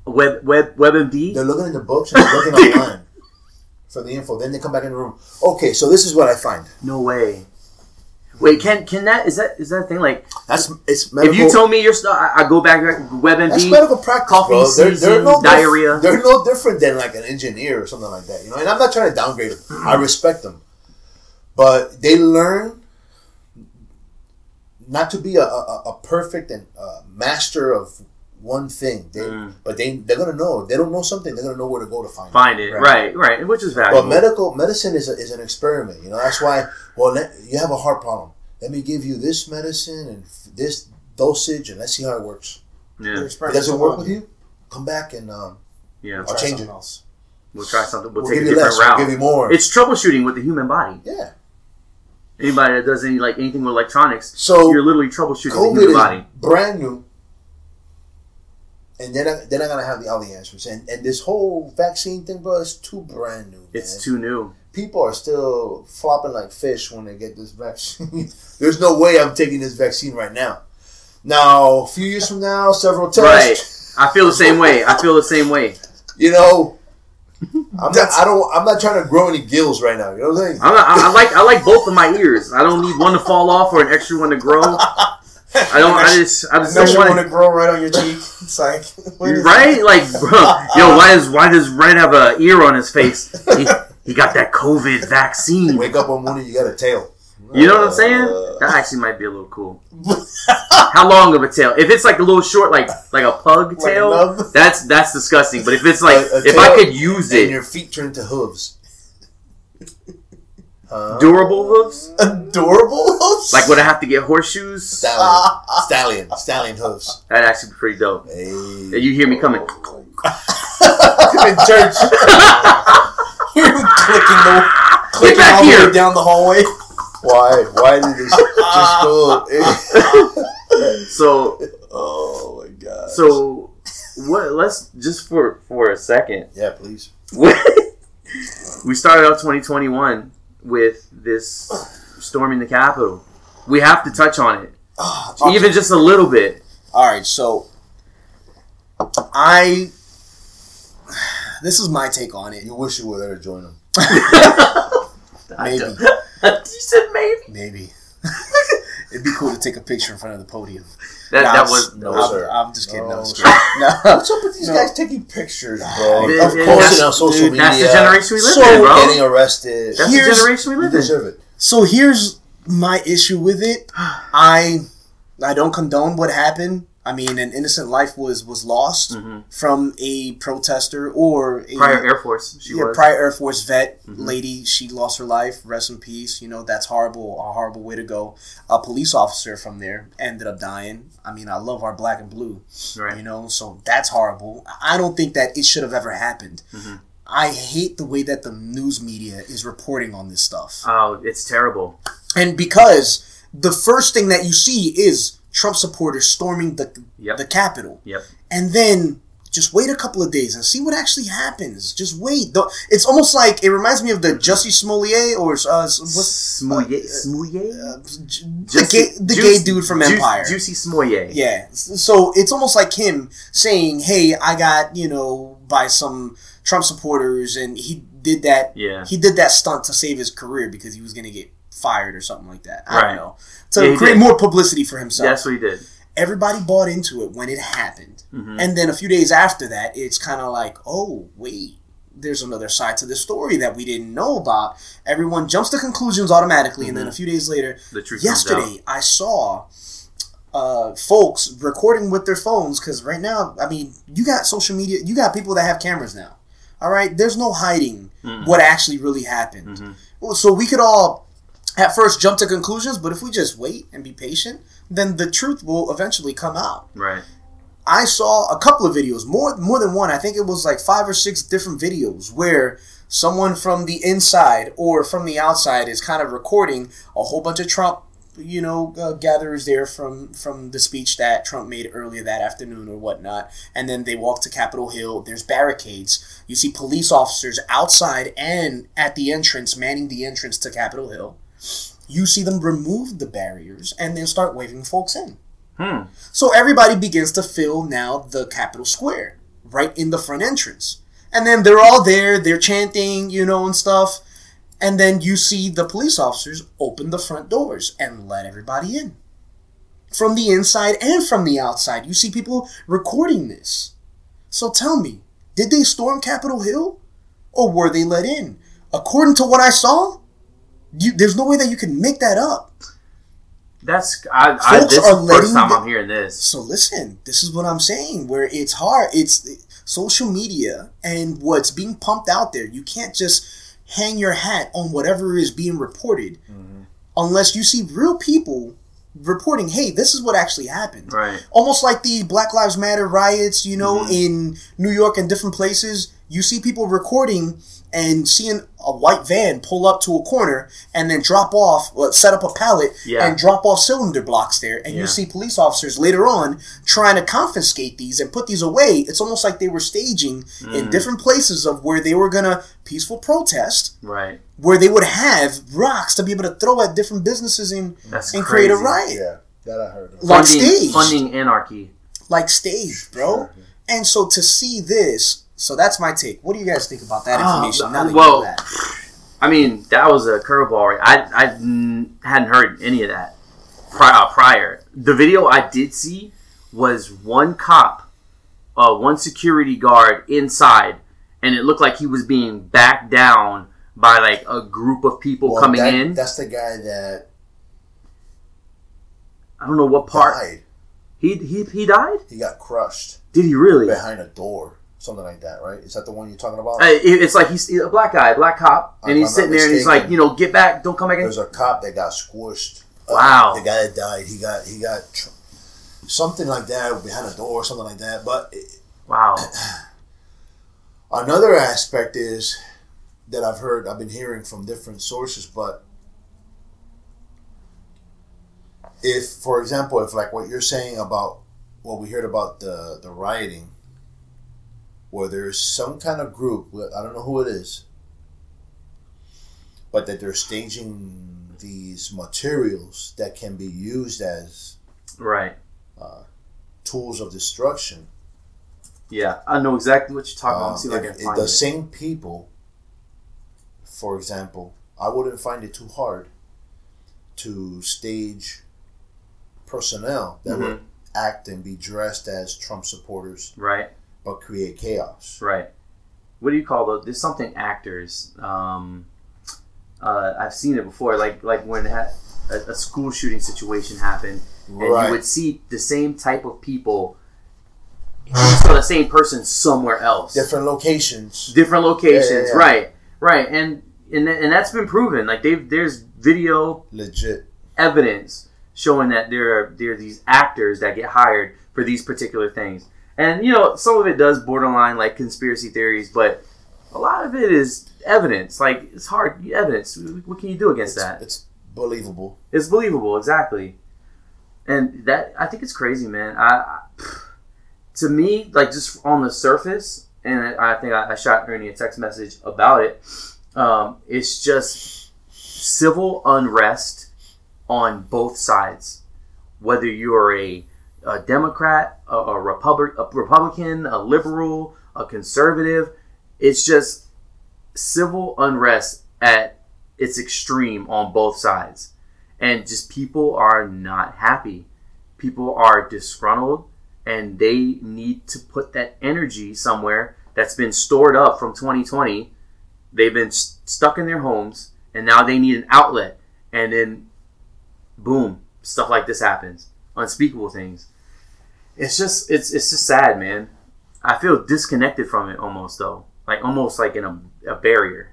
Web web webmd They're looking in the books and they're looking <laughs> online for the info. Then they come back in the room. Okay, so this is what I find. no way Wait, can can that is that is that a thing? Like, That's it's medical. if you told me your stuff, I, I go back to that's WebMD. medical practice, coffee bro. They're, they're season, no dif- diarrhea. they're no different than like an engineer or something like that, you know. And I'm not trying to downgrade them. I respect them, but they learn not to be a, a, a perfect and uh, master of one thing. They, Mm. but they they're gonna know. If they don't know something. They're gonna know where to go to find. it. Find it, right, right, which is valuable. But medical medicine is, a, is an experiment. You know, that's why. Well, let, you have a heart problem. Let me give you this medicine and f- this dosage, and let's see how it works. yeah, They're If it doesn't work with you, come back and um, yeah. I'll Try change it. else. We'll try something. We'll, we'll take give a you different less. route. We'll give you more. It's troubleshooting with the human body. yeah. Anybody that does any like anything with electronics, So you're literally troubleshooting the human is body. brand new, and they're not, they're not gonna have the, all the answers. And and this whole vaccine thing, bro, is too brand new. It's too new. people are still flopping like fish when they get this vaccine. <laughs> There's no way I'm taking this vaccine right now. Now, a few years from now, several tests. Right. I feel the same way. I feel the same way. You know, I'm not. I don't. I'm not trying to grow any gills right now. You know what I'm saying? I'm not, I, I like I like both of my ears. I don't need one to fall off or an extra one to grow. <laughs> I don't. I just I just don't want want to grow right on your cheek. It's like <laughs> what is Right? Like, bro, yo, why does why does Red have a ear on his face? He, <laughs> he got that COVID vaccine. Wake up one morning, you got a tail. You know what I'm saying? Uh, That actually might be a little cool. <laughs> How long of a tail? If it's like a little short, like like a pug tail, nub? that's that's disgusting. But if it's like A- a if I could use it and it, your feet turn to hooves. Durable hooves, <laughs> adorable. hooves? like would I have to get horseshoes? Stallion, stallion, stallion hooves. That'd actually be pretty dope. Hey. You hear me coming? in church. <laughs> Him clicking the clicking all the way down the hallway. Why? Why did this just go? <laughs> So oh my god. so what? Let's just for for a second. yeah, please. we started out 2021 with this storming the Capitol. We have to touch on it, Ah, okay. even just a little bit. All right, so I this is my take on it. You wish you were there to join them. <laughs> Maybe, <laughs> you said maybe. maybe it'd be cool to take a picture in front of the podium. That, Nah, that I'm- was no, I'm, sir. I'm just kidding. No, No, sir. no. <laughs> What's up with these No. guys taking pictures, bro? Yeah, of yeah, course, that's- and on social dude, media. That's the generation we live So in, bro. Getting arrested. That's Here's- the generation we you live in. deserve it. So here's my issue with it. I I don't condone what happened. I mean, an innocent life was was lost Mhm. from a protester or a Prior Air Force, she yeah, was. prior Air Force vet Mhm. lady. She lost her life. Rest in peace. You know that's horrible. A horrible way to go. A police officer from there ended up dying. I mean, I love our black and blue. right. You know, so that's horrible. I don't think that it should have ever happened. Mhm. I hate the way that the news media is reporting on this stuff. Oh, it's terrible. And because the first thing that you see is Trump supporters storming the Yep. the Capitol, Yep. and then just wait a couple of days and see what actually happens. Just wait. It's almost like it reminds me of the Jussie Smollett or uh, what's uh, uh, J- the gay the gay dude from Empire. Juicy Smollett. Yeah. So it's almost like him saying, "Hey, I got you know by some Trump supporters, and he did that. Yeah. He did that stunt to save his career because he was going to get fired or something like that. I Right. don't know to Yeah, create did. more publicity for himself. That's what he did. Everybody bought into it when it happened, Mhm. and then a few days after that, it's kind of like, oh wait. There's another side to the story that we didn't know about. Everyone jumps to conclusions automatically, and then a few days later, yesterday I saw uh, folks recording with their phones because right now, I mean, you got social media, you got people that have cameras now. All right, there's no hiding Mhm. what actually really happened. Mhm. Well, So we could all at first jump to conclusions, but if we just wait and be patient, then the truth will eventually come out. Right. I saw a couple of videos, more more than one. I think it was like five or six different videos where someone from the inside or from the outside is kind of recording a whole bunch of Trump, you know, uh, gatherers there from from the speech that Trump made earlier that afternoon or whatnot. And then they walk to Capitol Hill. There's barricades. You see police officers outside and at the entrance, manning the entrance to Capitol Hill. You see them remove the barriers and then start waving folks in. Hmm. So everybody begins to fill now the Capitol Square, right in the front entrance. And then they're all there, they're chanting, you know, and stuff. And then you see the police officers open the front doors and let everybody in. From the inside and from the outside. You see people recording this. So tell me, did they storm Capitol Hill? Or were they let in? According to what I saw, you, there's no way that you can make that up. That's I, I Folks this are is the first time the- I'm hearing this. So listen, this is what I'm saying. Where it's hard, it's social media and what's being pumped out there. You can't just hang your hat on whatever is being reported, mm-hmm. unless you see real people reporting, "Hey, this is what actually happened." Right. Almost like the Black Lives Matter riots, you know, mm-hmm. in New York and different places. You see people recording and seeing a white van pull up to a corner and then drop off, well, set up a pallet Yeah. and drop off cylinder blocks there. And Yeah. you see police officers later on trying to confiscate these and put these away. It's almost like they were staging Mm. in different places of where they were gonna peaceful protest, Right. where they would have rocks to be able to throw at different businesses and That's and create a crazy. riot, Yeah, that I heard. Of. like Funding, staged, funding anarchy. like staged, bro. And so to see this, so that's my take. What do you guys think about that Oh, information? now that you well, know that? I mean, that was a curveball. I I hadn't heard any of that pri- uh, prior. The video I did see was one cop, uh, one security guard inside, and it looked like he was being backed down by like a group of people Well, coming that- in. That's the guy that I don't know what part. died. He he he died. He got crushed Did he really? behind a door, something like that, right? Is that the one you're talking about? Uh, it's like he's a black guy, a black cop, and I'm he's sitting there and he's like, you know, get back, don't come back. There's a cop that got squished. Uh, Wow. the guy that died, he got he got tr- something like that behind a door, or something like that. But it, Wow. <clears throat> another aspect is that I've heard, I've been hearing from different sources, but if, for example, if like what you're saying about what we heard about the the rioting, where there's some kind of group, I don't know who it is, but that they're staging these materials that can be used as Right. uh, tools of destruction. Yeah, I know exactly what you're talking about. Um, Let's see if I if- can find the it. same people, for example, I wouldn't find it too hard to stage personnel that would Mm-hmm. act and be dressed as Trump supporters, Right. But create chaos. Right. What do you call those? There's something actors. Um, uh, I've seen it before. Like like when ha- a, a school shooting situation happened, and Right. you would see the same type of people. Saw the same person somewhere else. Different locations. different locations. Yeah, yeah, yeah. Right. Right. And and tha- and that's been proven. Like they've there's video Legit. evidence showing that there are there are these actors that get hired for these particular things. And you know, some of it does borderline like conspiracy theories, but a lot of it is evidence. Like it's hard evidence. What can you do against It's, that? it's believable. It's believable, exactly. And that I think it's crazy, man. I, I to me, like just on the surface, and I, I think I, I shot Ernie a text message about it. Um, it's just civil unrest on both sides, whether you're a, a Democrat, a, a, Republic, a Republican, a liberal, a conservative. It's just civil unrest at its extreme on both sides and just people are not happy. People are disgruntled and they need to put that energy somewhere that's been stored up from 2020. They've been st- stuck in their homes and now they need an outlet. And then, boom, stuff like this happens. Unspeakable things. It's just, it's, it's just sad, man. I feel disconnected from it almost, though. Like, almost like in a, a barrier.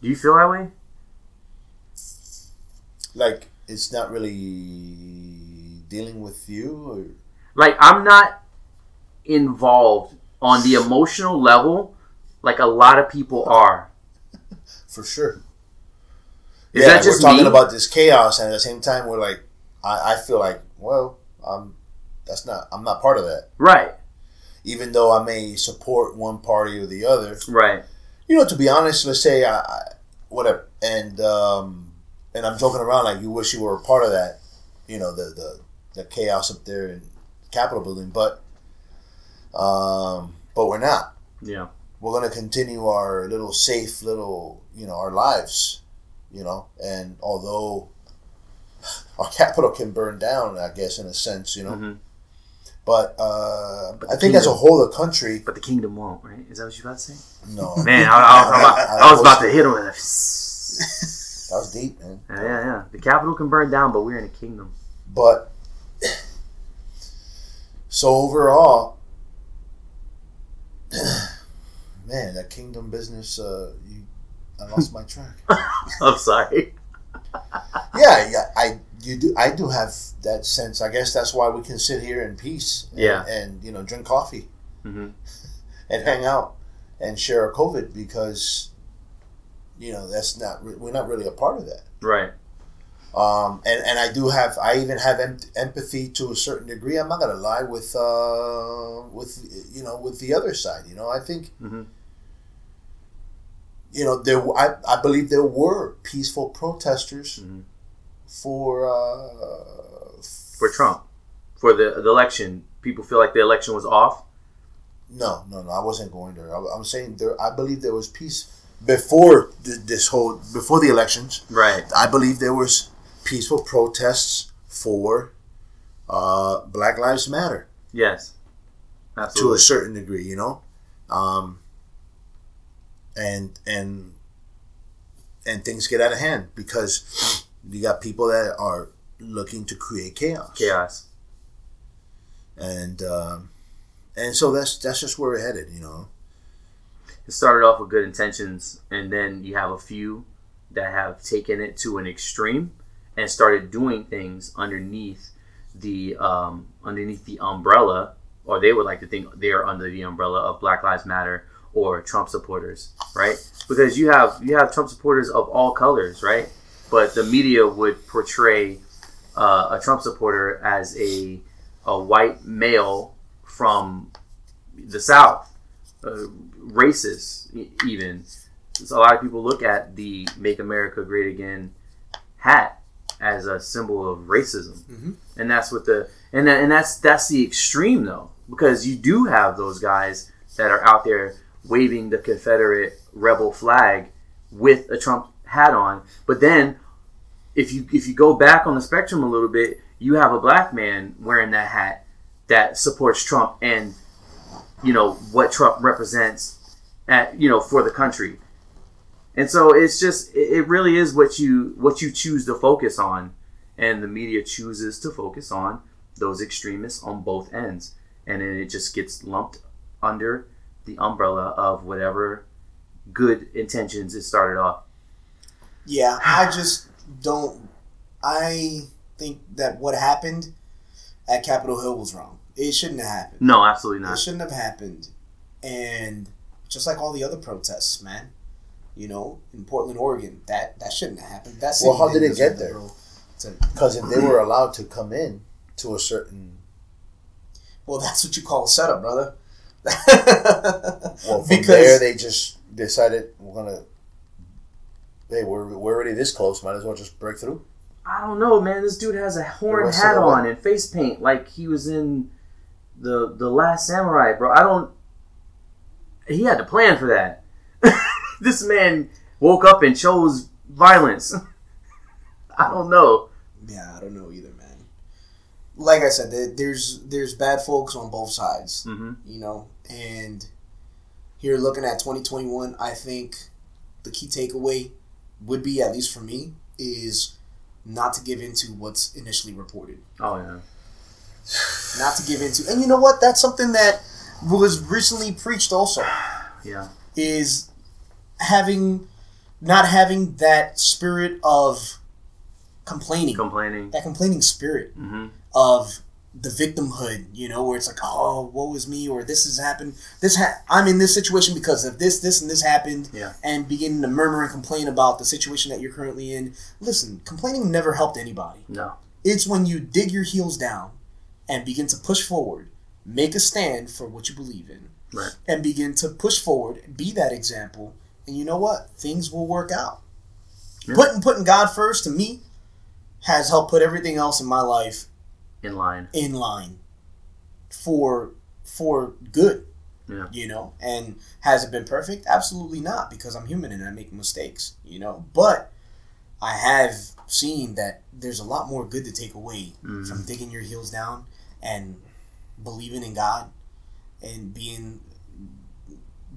Do you feel that way? Like it's not really dealing with you. or like I'm not involved on the emotional level like a lot of people are. <laughs> For sure. Is yeah, that just we're talking me? about this chaos, and at the same time, we're like, I, I feel like, well, I'm. That's not. I'm not part of that. right, Even though I may support one party or the other, right, you know, to be honest, let's say I, I whatever, and um, and I'm joking around like you wish you were a part of that, you know, the the, the chaos up there in Capitol building, but um, but we're not. yeah, we're gonna continue our little safe little you know our lives, you know. And although <laughs> our capital can burn down, I guess in a sense, you know. Mhm. But, uh, But I think as a whole, the country, But the kingdom won't, right? Is that what you about to say? no, <laughs> Man, <laughs> I, I, was, about, I was about to hit him with a. <laughs> that was deep, man. Yeah, yeah, yeah. The capital can burn down, but we're in a kingdom. But so overall, <sighs> man, that kingdom business, uh, you, I lost my track. I'm sorry. yeah, yeah, I you do I do have that sense. I guess that's why we can sit here in peace. And, Yeah. and you know drink coffee hmm <laughs> and hang out and share a COVID because you know that's not re- we're not really a part of that. Right. Um, and, and I do have I even have em- empathy to a certain degree. I'm not gonna lie with uh, with you know with the other side. You know I think hmm you know there I, I believe there were peaceful protesters Mhm. For uh, For Trump, for the the election, people feel like the election was off. No, no, no. I wasn't going there. I, I'm saying there. I believe there was peace before th- this whole before the elections. Right. I believe there was peaceful protests for uh, Black Lives Matter Yes. Absolutely. To a certain degree. You know, um, and and and things get out of hand because you got people that are looking to create chaos. Chaos. and um, and so that's that's just where we're headed. You know. It started off with good intentions, and then you have a few that have taken it to an extreme and started doing things underneath the um, underneath the umbrella, or they would like to think they're under the umbrella of Black Lives Matter or Trump supporters, right? Because you have you have Trump supporters of all colors, right? But the media would portray uh, a Trump supporter as a a white male from the South, uh, racist even. So a lot of people look at the "Make America Great Again" hat as a symbol of racism, Mhm. and that's what the and that, and that's that's the extreme though, because you do have those guys that are out there waving the Confederate rebel flag with a Trump hat on, but then if you if you go back on the spectrum a little bit, you have a black man wearing that hat that supports Trump and you know what Trump represents at you know for the country. And so it's just it really is what you what you choose to focus on and the media chooses to focus on those extremists on both ends and then it just gets lumped under the umbrella of whatever good intentions it started off. Yeah, <sighs> I just don't. I think that what happened at Capitol Hill was wrong. It shouldn't have happened. No, absolutely not. It shouldn't have happened. And just like all the other protests, man. You know, in Portland, Oregon, that that shouldn't have happened. That's Well, how did it get there? Because if they were allowed to come in to a certain, well, that's what you call a setup, brother. <laughs> well, from there they just decided we're gonna, hey, we're we're already this close, might as well just break through. I don't know, man. This dude has a horn hat way. on and face paint like he was in the the Last Samurai, bro. I don't. He had to plan for that. <laughs> this man woke up and chose violence. <laughs> I don't know. yeah, I don't know either, man. Like I said, there's there's bad folks on both sides. hmm you know and here looking at 2021 i think the key takeaway would be at least for me is not to give into what's initially reported Oh yeah. not to give into and you know what that's something that was recently preached also Yeah. is having not having that spirit of complaining Complaining. that complaining spirit hmm of the victimhood, you know, where it's like, oh, woe is me, or this has happened. This ha- I'm in this situation because of this, this, and this happened, Yeah. and beginning to murmur and complain about the situation that you're currently in. Listen, complaining never helped anybody. No. It's when you dig your heels down and begin to push forward, make a stand for what you believe in, Right. and begin to push forward, be that example, and you know what? Things will work out. Yeah. Putting putting God first to me has helped put everything else in my life In line. in line for for good Yeah. You know, and has it been perfect? Absolutely not, because I'm human and I make mistakes. You know, but I have seen that there's a lot more good to take away Mhm. from digging your heels down and believing in God and being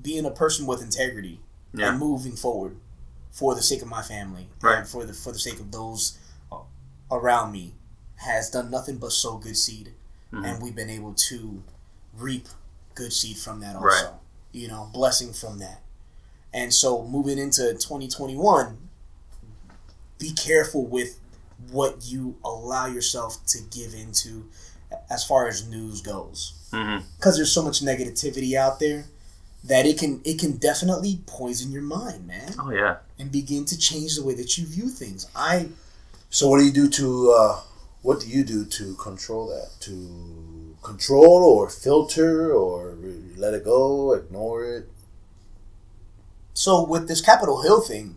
being a person with integrity Yeah. and moving forward for the sake of my family Right. and for the for the sake of those around me has done nothing but sow good seed Mhm. and we've been able to reap good seed from that also Right. you know blessing from that and so moving into 2021 be careful with what you allow yourself to give into as far as news goes because there's so much negativity out there that it can it can definitely poison your mind man Oh yeah. and begin to change the way that you view things i So what do you do to uh, what do you do to control that? To control or filter or let it go, ignore it? so with this capitol hill thing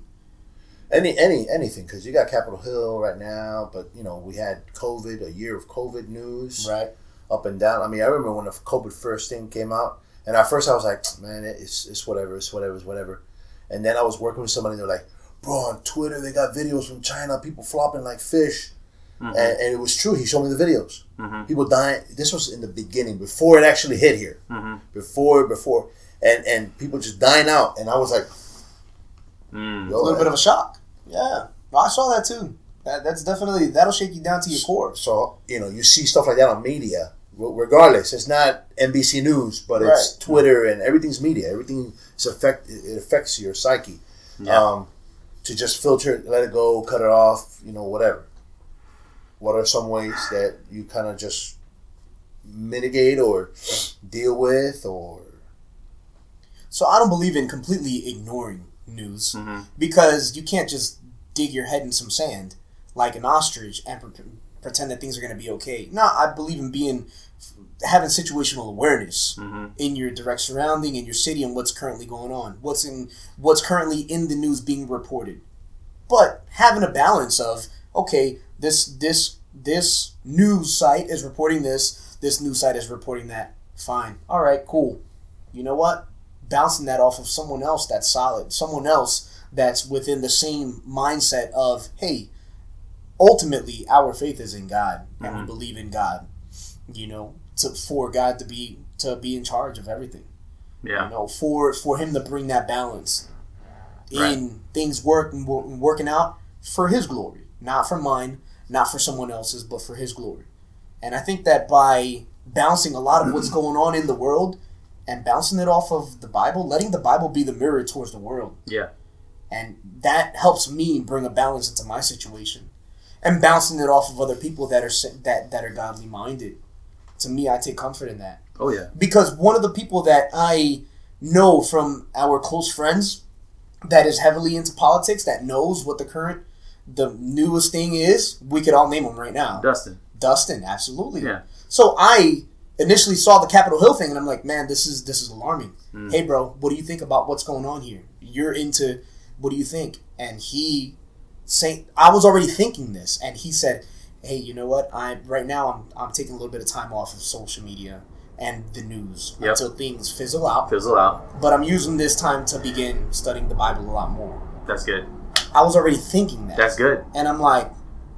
Any any anything because you got Capitol Hill right now, but you know we had COVID, a year of COVID news, right up and down. I mean, I remember when the COVID first thing came out, and at first I was like, man, it's it's whatever, it's whatever, it's whatever. And then I was working with somebody, and they're like, bro, on Twitter they got videos from China, people flopping like fish, Mhm. and, and it was true. He showed me the videos. Mhm. People dying. This was in the beginning, before it actually hit here, Mhm. before before, and and people just dying out, and I was like, Mm. a little bit of a shock yeah i saw that too that, that's definitely that'll shake you down to your core So you know, you see stuff like that on media. Regardless, it's not NBC News, but it's Twitter and everything's media. Everything is affect. It affects your psyche. Yeah. Um, to just filter it, let it go, cut it off. You know, whatever. What are some ways that you kind of just mitigate or deal with, or so i don't believe in completely ignoring news Mhm. because you can't just dig your head in some sand like an ostrich and pre- pretend that things are going to be okay. No, I believe in being having situational awareness Mhm. in your direct surrounding in your city and what's currently going on, what's in what's currently in the news being reported. But having a balance of okay, this this this news site is reporting this, this news site is reporting that. Fine. All right, cool. You know what? Bouncing that off of someone else that's solid, someone else that's within the same mindset of, hey, ultimately our faith is in God and we Mhm. believe in God. You know, to for God to be to be in charge of everything. Yeah. You know, for for him to bring that balance in Right. things work and wor- working out for his glory, not for mine, not for someone else's, but for his glory. And I think that by bouncing a lot of what's going on in the world and bouncing it off of the Bible, letting the Bible be the mirror towards the world, Yeah. and that helps me bring a balance into my situation, and bouncing it off of other people that are that that are godly minded. To me, I take comfort in that Oh yeah. because one of the people that I know from our close friends that is heavily into politics that knows what the current the newest thing is we could all name them right now Dustin. dustin absolutely Yeah. so i initially saw the capitol hill thing and i'm like man this is this is alarming Mm. hey bro what do you think about what's going on here you're into what do you think and he say i was already thinking this and he said hey you know what i right now i'm, I'm taking a little bit of time off of social media and the news Yep. until things fizzle out Fizzle out. but i'm using this time to begin studying the bible a lot more That's good. I was already thinking that That's good. and i'm like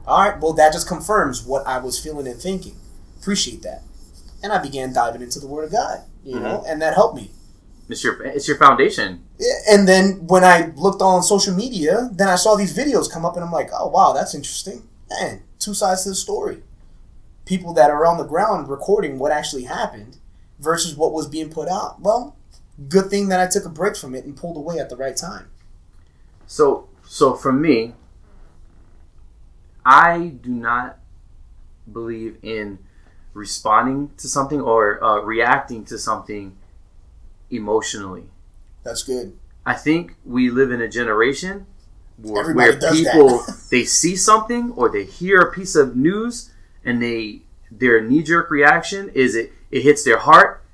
all right well that just confirms what i was feeling and thinking appreciate that and i began diving into the word of god you mm-hmm. know and that helped me It's your it's your foundation. and then when I looked on social media, then I saw these videos come up, and I'm like, oh wow, that's interesting. Man, two sides to the story. People that are on the ground recording what actually happened versus what was being put out. Well, good thing that I took a break from it and pulled away at the right time. So so for me, I do not believe in responding to something or uh, reacting to something emotionally. That's good. I think we live in a generation where, where people <laughs> they see something or they hear a piece of news and they their knee jerk reaction is it it hits their heart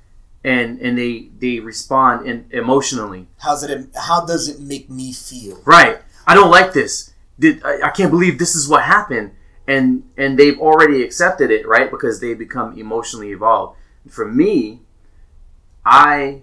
and and they they respond in, emotionally. How's it? How does it make me feel? Right. I don't like this. Did I, I can't believe this is what happened and and they've already accepted it, right? Because they become emotionally evolved. For me, I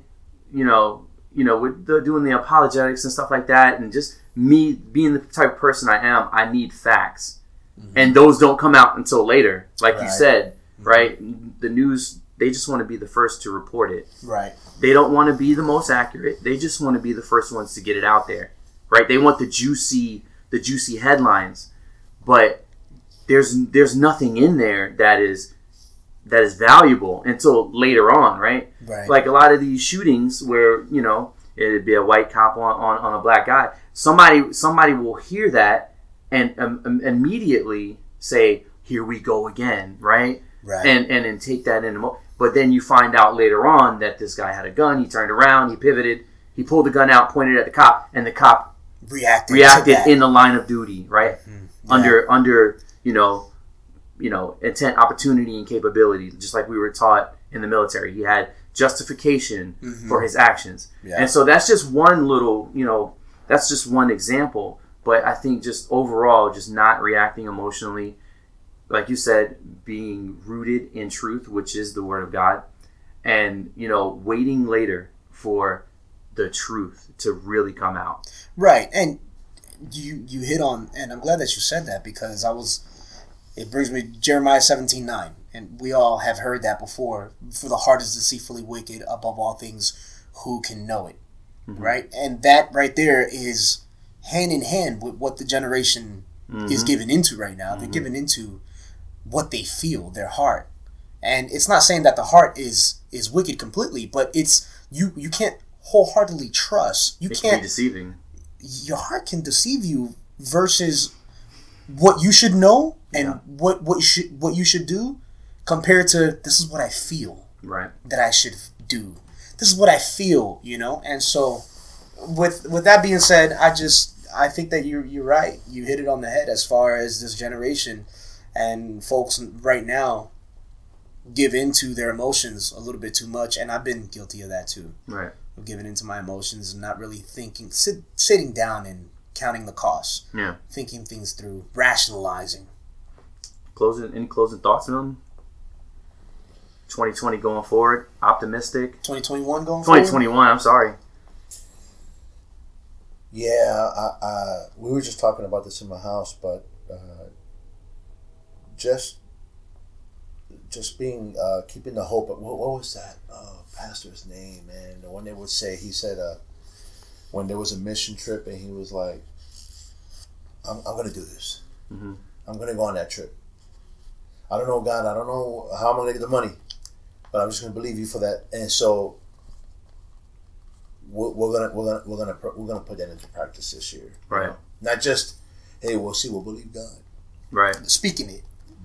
you know, you know, with the, doing the apologetics and stuff like that, and just me being the type of person I am, I need facts, mm-hmm. and those don't come out until later. Like you Right. said, mm-hmm. right? The news they just want to be the first to report it. Right. They don't want to be the most accurate. They just want to be the first ones to get it out there, right? They want the juicy, the juicy headlines, but there's there's nothing in there that is that is valuable until later on, right? Right. Like a lot of these shootings where you know it'd be a white cop on, on, on a black guy. Somebody somebody will hear that and um, um, immediately say, "Here we go again," right? Right. and and then take that into mo- but then you find out later on that this guy had a gun he turned around he pivoted he pulled the gun out pointed at the cop and the cop reacted. reacted. Mm-hmm. in the line of duty right under under you know you know intent opportunity and capability just like we were taught in the military he had justification for his actions Mm-hmm. Yeah. and so that's just one little you know that's just one example but i think just overall just not reacting emotionally like you said, being rooted in truth, which is the word of God, and you know, waiting later for the truth to really come out. Right, and you you hit on, and I'm glad that you said that because I was. It brings me Jeremiah seventeen nine, and we all have heard that before. For the heart is deceitfully wicked above all things, who can know it? Mm-hmm. Right, and that right there is hand in hand with what the generation is mm-hmm. given into right now. They're mm-hmm. given into what they feel, their heart, and it's not saying that the heart is is wicked completely, but it's you you can't wholeheartedly trust. You It can can't be deceiving. your heart can deceive you versus what you should know and Yeah. what what you should what you should do compared to this is what I feel Right. that I should do. This is what I feel, you know. And so, with with that being said, I just I think that you're you're right. You hit it on the head as far as this generation and folks right now give into their emotions a little bit too much, and I've been guilty of that too Right. Of giving into my emotions and not really thinking, sit, sitting down and counting the costs, Yeah. thinking things through, rationalizing. Closing any closing thoughts, Milton? 2020 going forward, optimistic. 2021 going forward? 2021. I'm sorry. Yeah, I, I, we were just talking about this in my house, but uh, just just being uh, keeping the hope. What, what was that uh, pastor's name, man? The one they would say he said uh, when there was a mission trip and he was like, "I'm, I'm gonna do this. Mhm. I'm gonna go on that trip. I don't know God. I don't know how I'm gonna get the money, but I'm just gonna believe you for that." And so we're, we're gonna we're gonna we're gonna we're gonna put that into practice this year. Right. Not just hey, we'll see, we'll believe God, Right. Speaking it.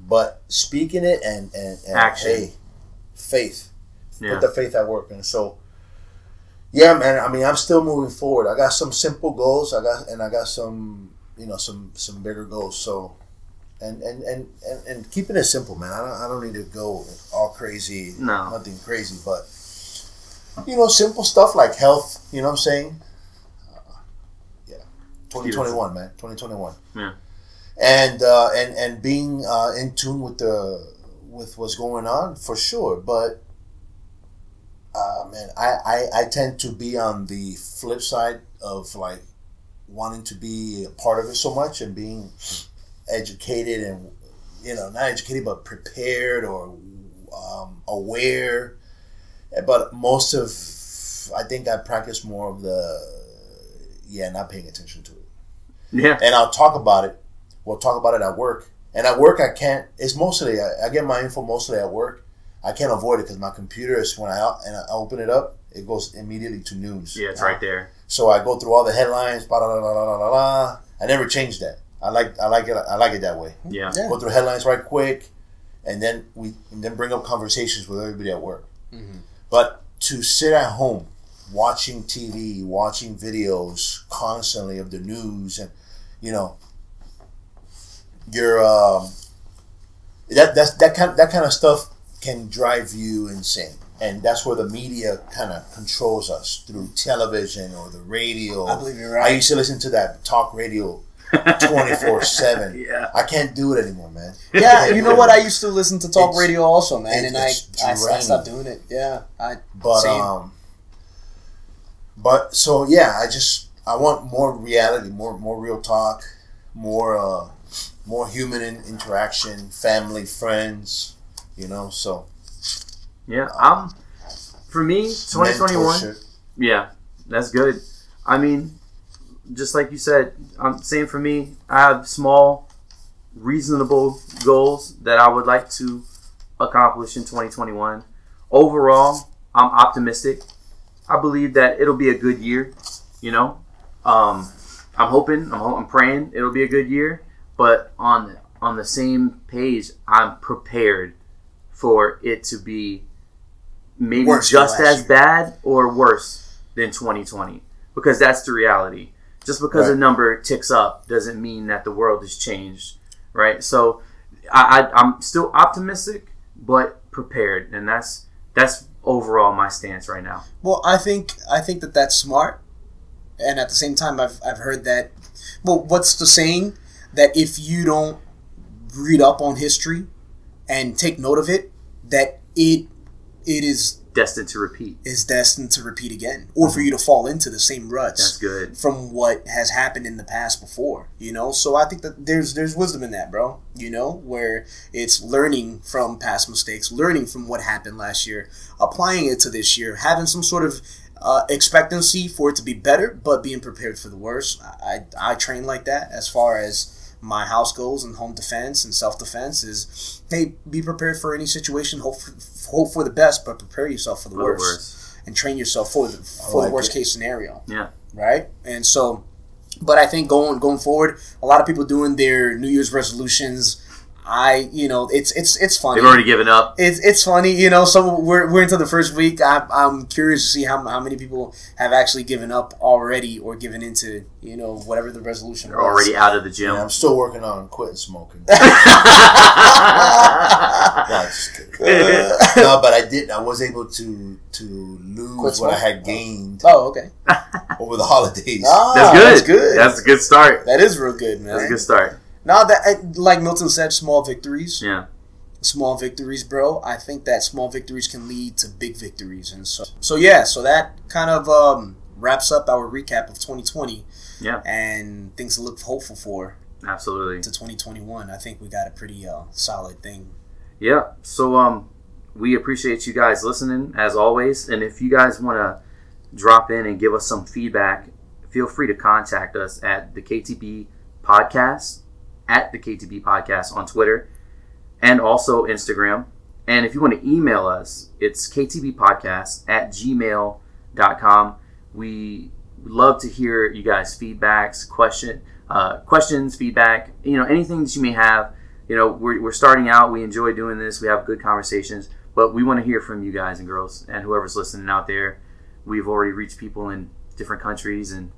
but speaking it and and, and Action. Hey, faith. Yeah. Put the faith at work, and so. Yeah, man. I mean, I'm still moving forward. I got some simple goals. I got and I got some, you know, some some bigger goals. So, and and and and, and keeping it simple, man. I don't, I don't need to go all crazy. No. nothing crazy, but you know, simple stuff like health. You know what I'm saying? Uh, yeah, 2021, man. 2021. Yeah. And uh, and and being uh, in tune with the with what's going on for sure, but. Uh, man, I, I, I tend to be on the flip side of like wanting to be a part of it so much and being educated and you know not educated but prepared or um, aware. But most of i think i practice more of the yeah not paying attention to it. Yeah. and i'll talk about it. We'll talk about it at work. And at work i can't it's mostly i, I get my info mostly at work i can't avoid it because my computer is when i and i open it up it goes immediately to news Yeah. It's right there. so I go through all the headlines. Blah, blah, blah, blah, blah, blah, blah. I never change that. I like I like it. I like it that way. Yeah. Yeah. Go through headlines right quick, and then we and then bring up conversations with everybody at work. But to sit at home watching TV, watching videos constantly of the news, and you know, you're um, that that's that kind that kind of stuff can drive you insane. And that's where the media kind of controls us through television or the radio. I believe you're right. I used to listen to that talk radio 24 7. <laughs> Yeah. I can't do it anymore, man. Yeah, you know what? I used to listen to talk It's- radio also, man, and I, I I stopped doing it. Yeah, I But same. um, But so yeah, I just I want more reality, more more real talk, more uh more human in- interaction, family, friends, you know. So Yeah, I'm. For me, 2021. mentorship. Yeah, that's good. I mean, just like you said, I'm um, same for me. I have small, reasonable goals that I would like to accomplish in 2021. Overall, I'm optimistic. I believe that it'll be a good year. You know, um, I'm hoping, I'm, ho- I'm praying it'll be a good year. But on on the same page, I'm prepared for it to be maybe Worse just as year. bad or worse than 2020 because that's the reality. Just because a number ticks up doesn't mean that the world has changed, right? So I, I, I'm still optimistic, but prepared, and that's that's overall my stance right now. Well, I think I think that that's smart, and at the same time, I've I've heard that. Well, what's the saying that if you don't read up on history and take note of it, that it it is Destined to repeat. is destined to repeat again, or for you to fall into the same ruts That's good. from what has happened in the past before. You know, so I think that there's there's wisdom in that, bro. You know, where it's learning from past mistakes, learning from what happened last year, applying it to this year, having some sort of uh, expectancy for it to be better, but being prepared for the worst. I, I I train like that as far as my house goals and home defense and self defense is hey be prepared for any situation hope for, hope for the best but prepare yourself for the A little worst, and train yourself for the for like the worst it. case scenario Yeah. right? And so, but I think going going forward, a lot of people doing their New Year's resolutions. I, you know, it's it's it's funny. They've already given up. it's, it's funny, you know. So we're, we're into the first week. I'm, I'm curious to see how, how many people have actually given up already or given into you know whatever the resolution. They're was. already out of the gym. Yeah, I'm still working on quitting smoking. <laughs> no, just kidding. <laughs> no, but I did. I was able to to lose Quit what I had gained Oh, okay. over the holidays. Ah, That's good. That's good. That's a good start. that is real good, man. That's a good start. Now that, like Milton said, small victories. Yeah. small victories, bro. I think that small victories can lead to big victories, and so so yeah. So that kind of um, wraps up our recap of 2020 Yeah. and things to look hopeful for Absolutely. to 2021. I think we got a pretty uh, solid thing. Yeah. So um, we appreciate you guys listening as always, and if you guys want to drop in and give us some feedback, feel free to contact us at the KTB Podcast at the KTB Podcast on Twitter and also Instagram. And if you want to email us, it's ktbpodcast at gmail.com. We love to hear you guys' feedbacks, question, uh, questions, feedback, you know, anything that you may have. You know, we're, we're starting out. We enjoy doing this. We have good conversations, but we want to hear from you guys and girls and whoever's listening out there. We've already reached people in different countries and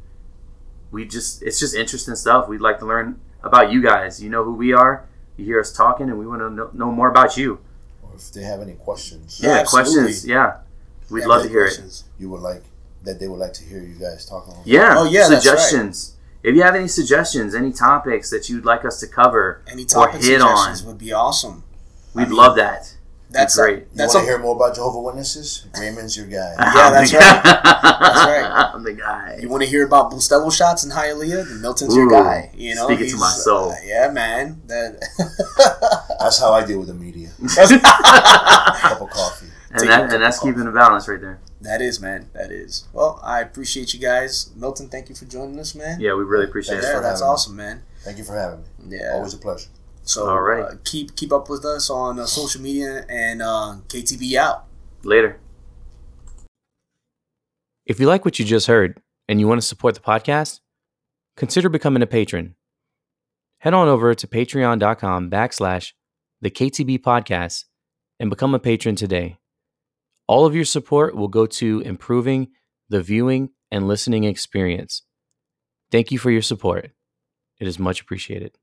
we just, it's just interesting stuff. We'd like to learn about you guys. You know who we are. You hear us talking and we want to know, know more about you. Or if they have any questions Yeah, Yeah, absolutely. questions. Yeah. We'd Yeah, love to hear it. questions. you would like that they would like to hear you guys talk on. Yeah. Oh, yeah, that's right. Suggestions. If you have any suggestions, any topics that you'd like us to cover, Any Or topic hit on. suggestions would be awesome. we'd I mean, love that. That's great. You That's want a, to hear more about Jehovah Witnesses? Raymond's your guy. <laughs> Yeah, that's right. That's right. I'm the guy. you want to hear about Bustelo shots in Hialeah? Then Milton's your guy. You know, speaking to my soul. uh, yeah, man. That <laughs> That's how I deal with the media. <laughs> Cup of coffee. and, that, and that's keeping the balance right there. That is, man. That is. Well, I appreciate you guys. Milton, thank you for joining us, man. Yeah, we really appreciate Thanks it. That's having me. awesome, man. Thank you for having me. Yeah. Always a pleasure. So Alright. uh, keep keep up with us on uh, social media and uh, KTB out. Later. If you like what you just heard and you want to support the podcast, consider becoming a patron. Head on over to patreon.com backslash the KTB podcast and become a patron today. All of your support will go to improving the viewing and listening experience. Thank you for your support. It is much appreciated.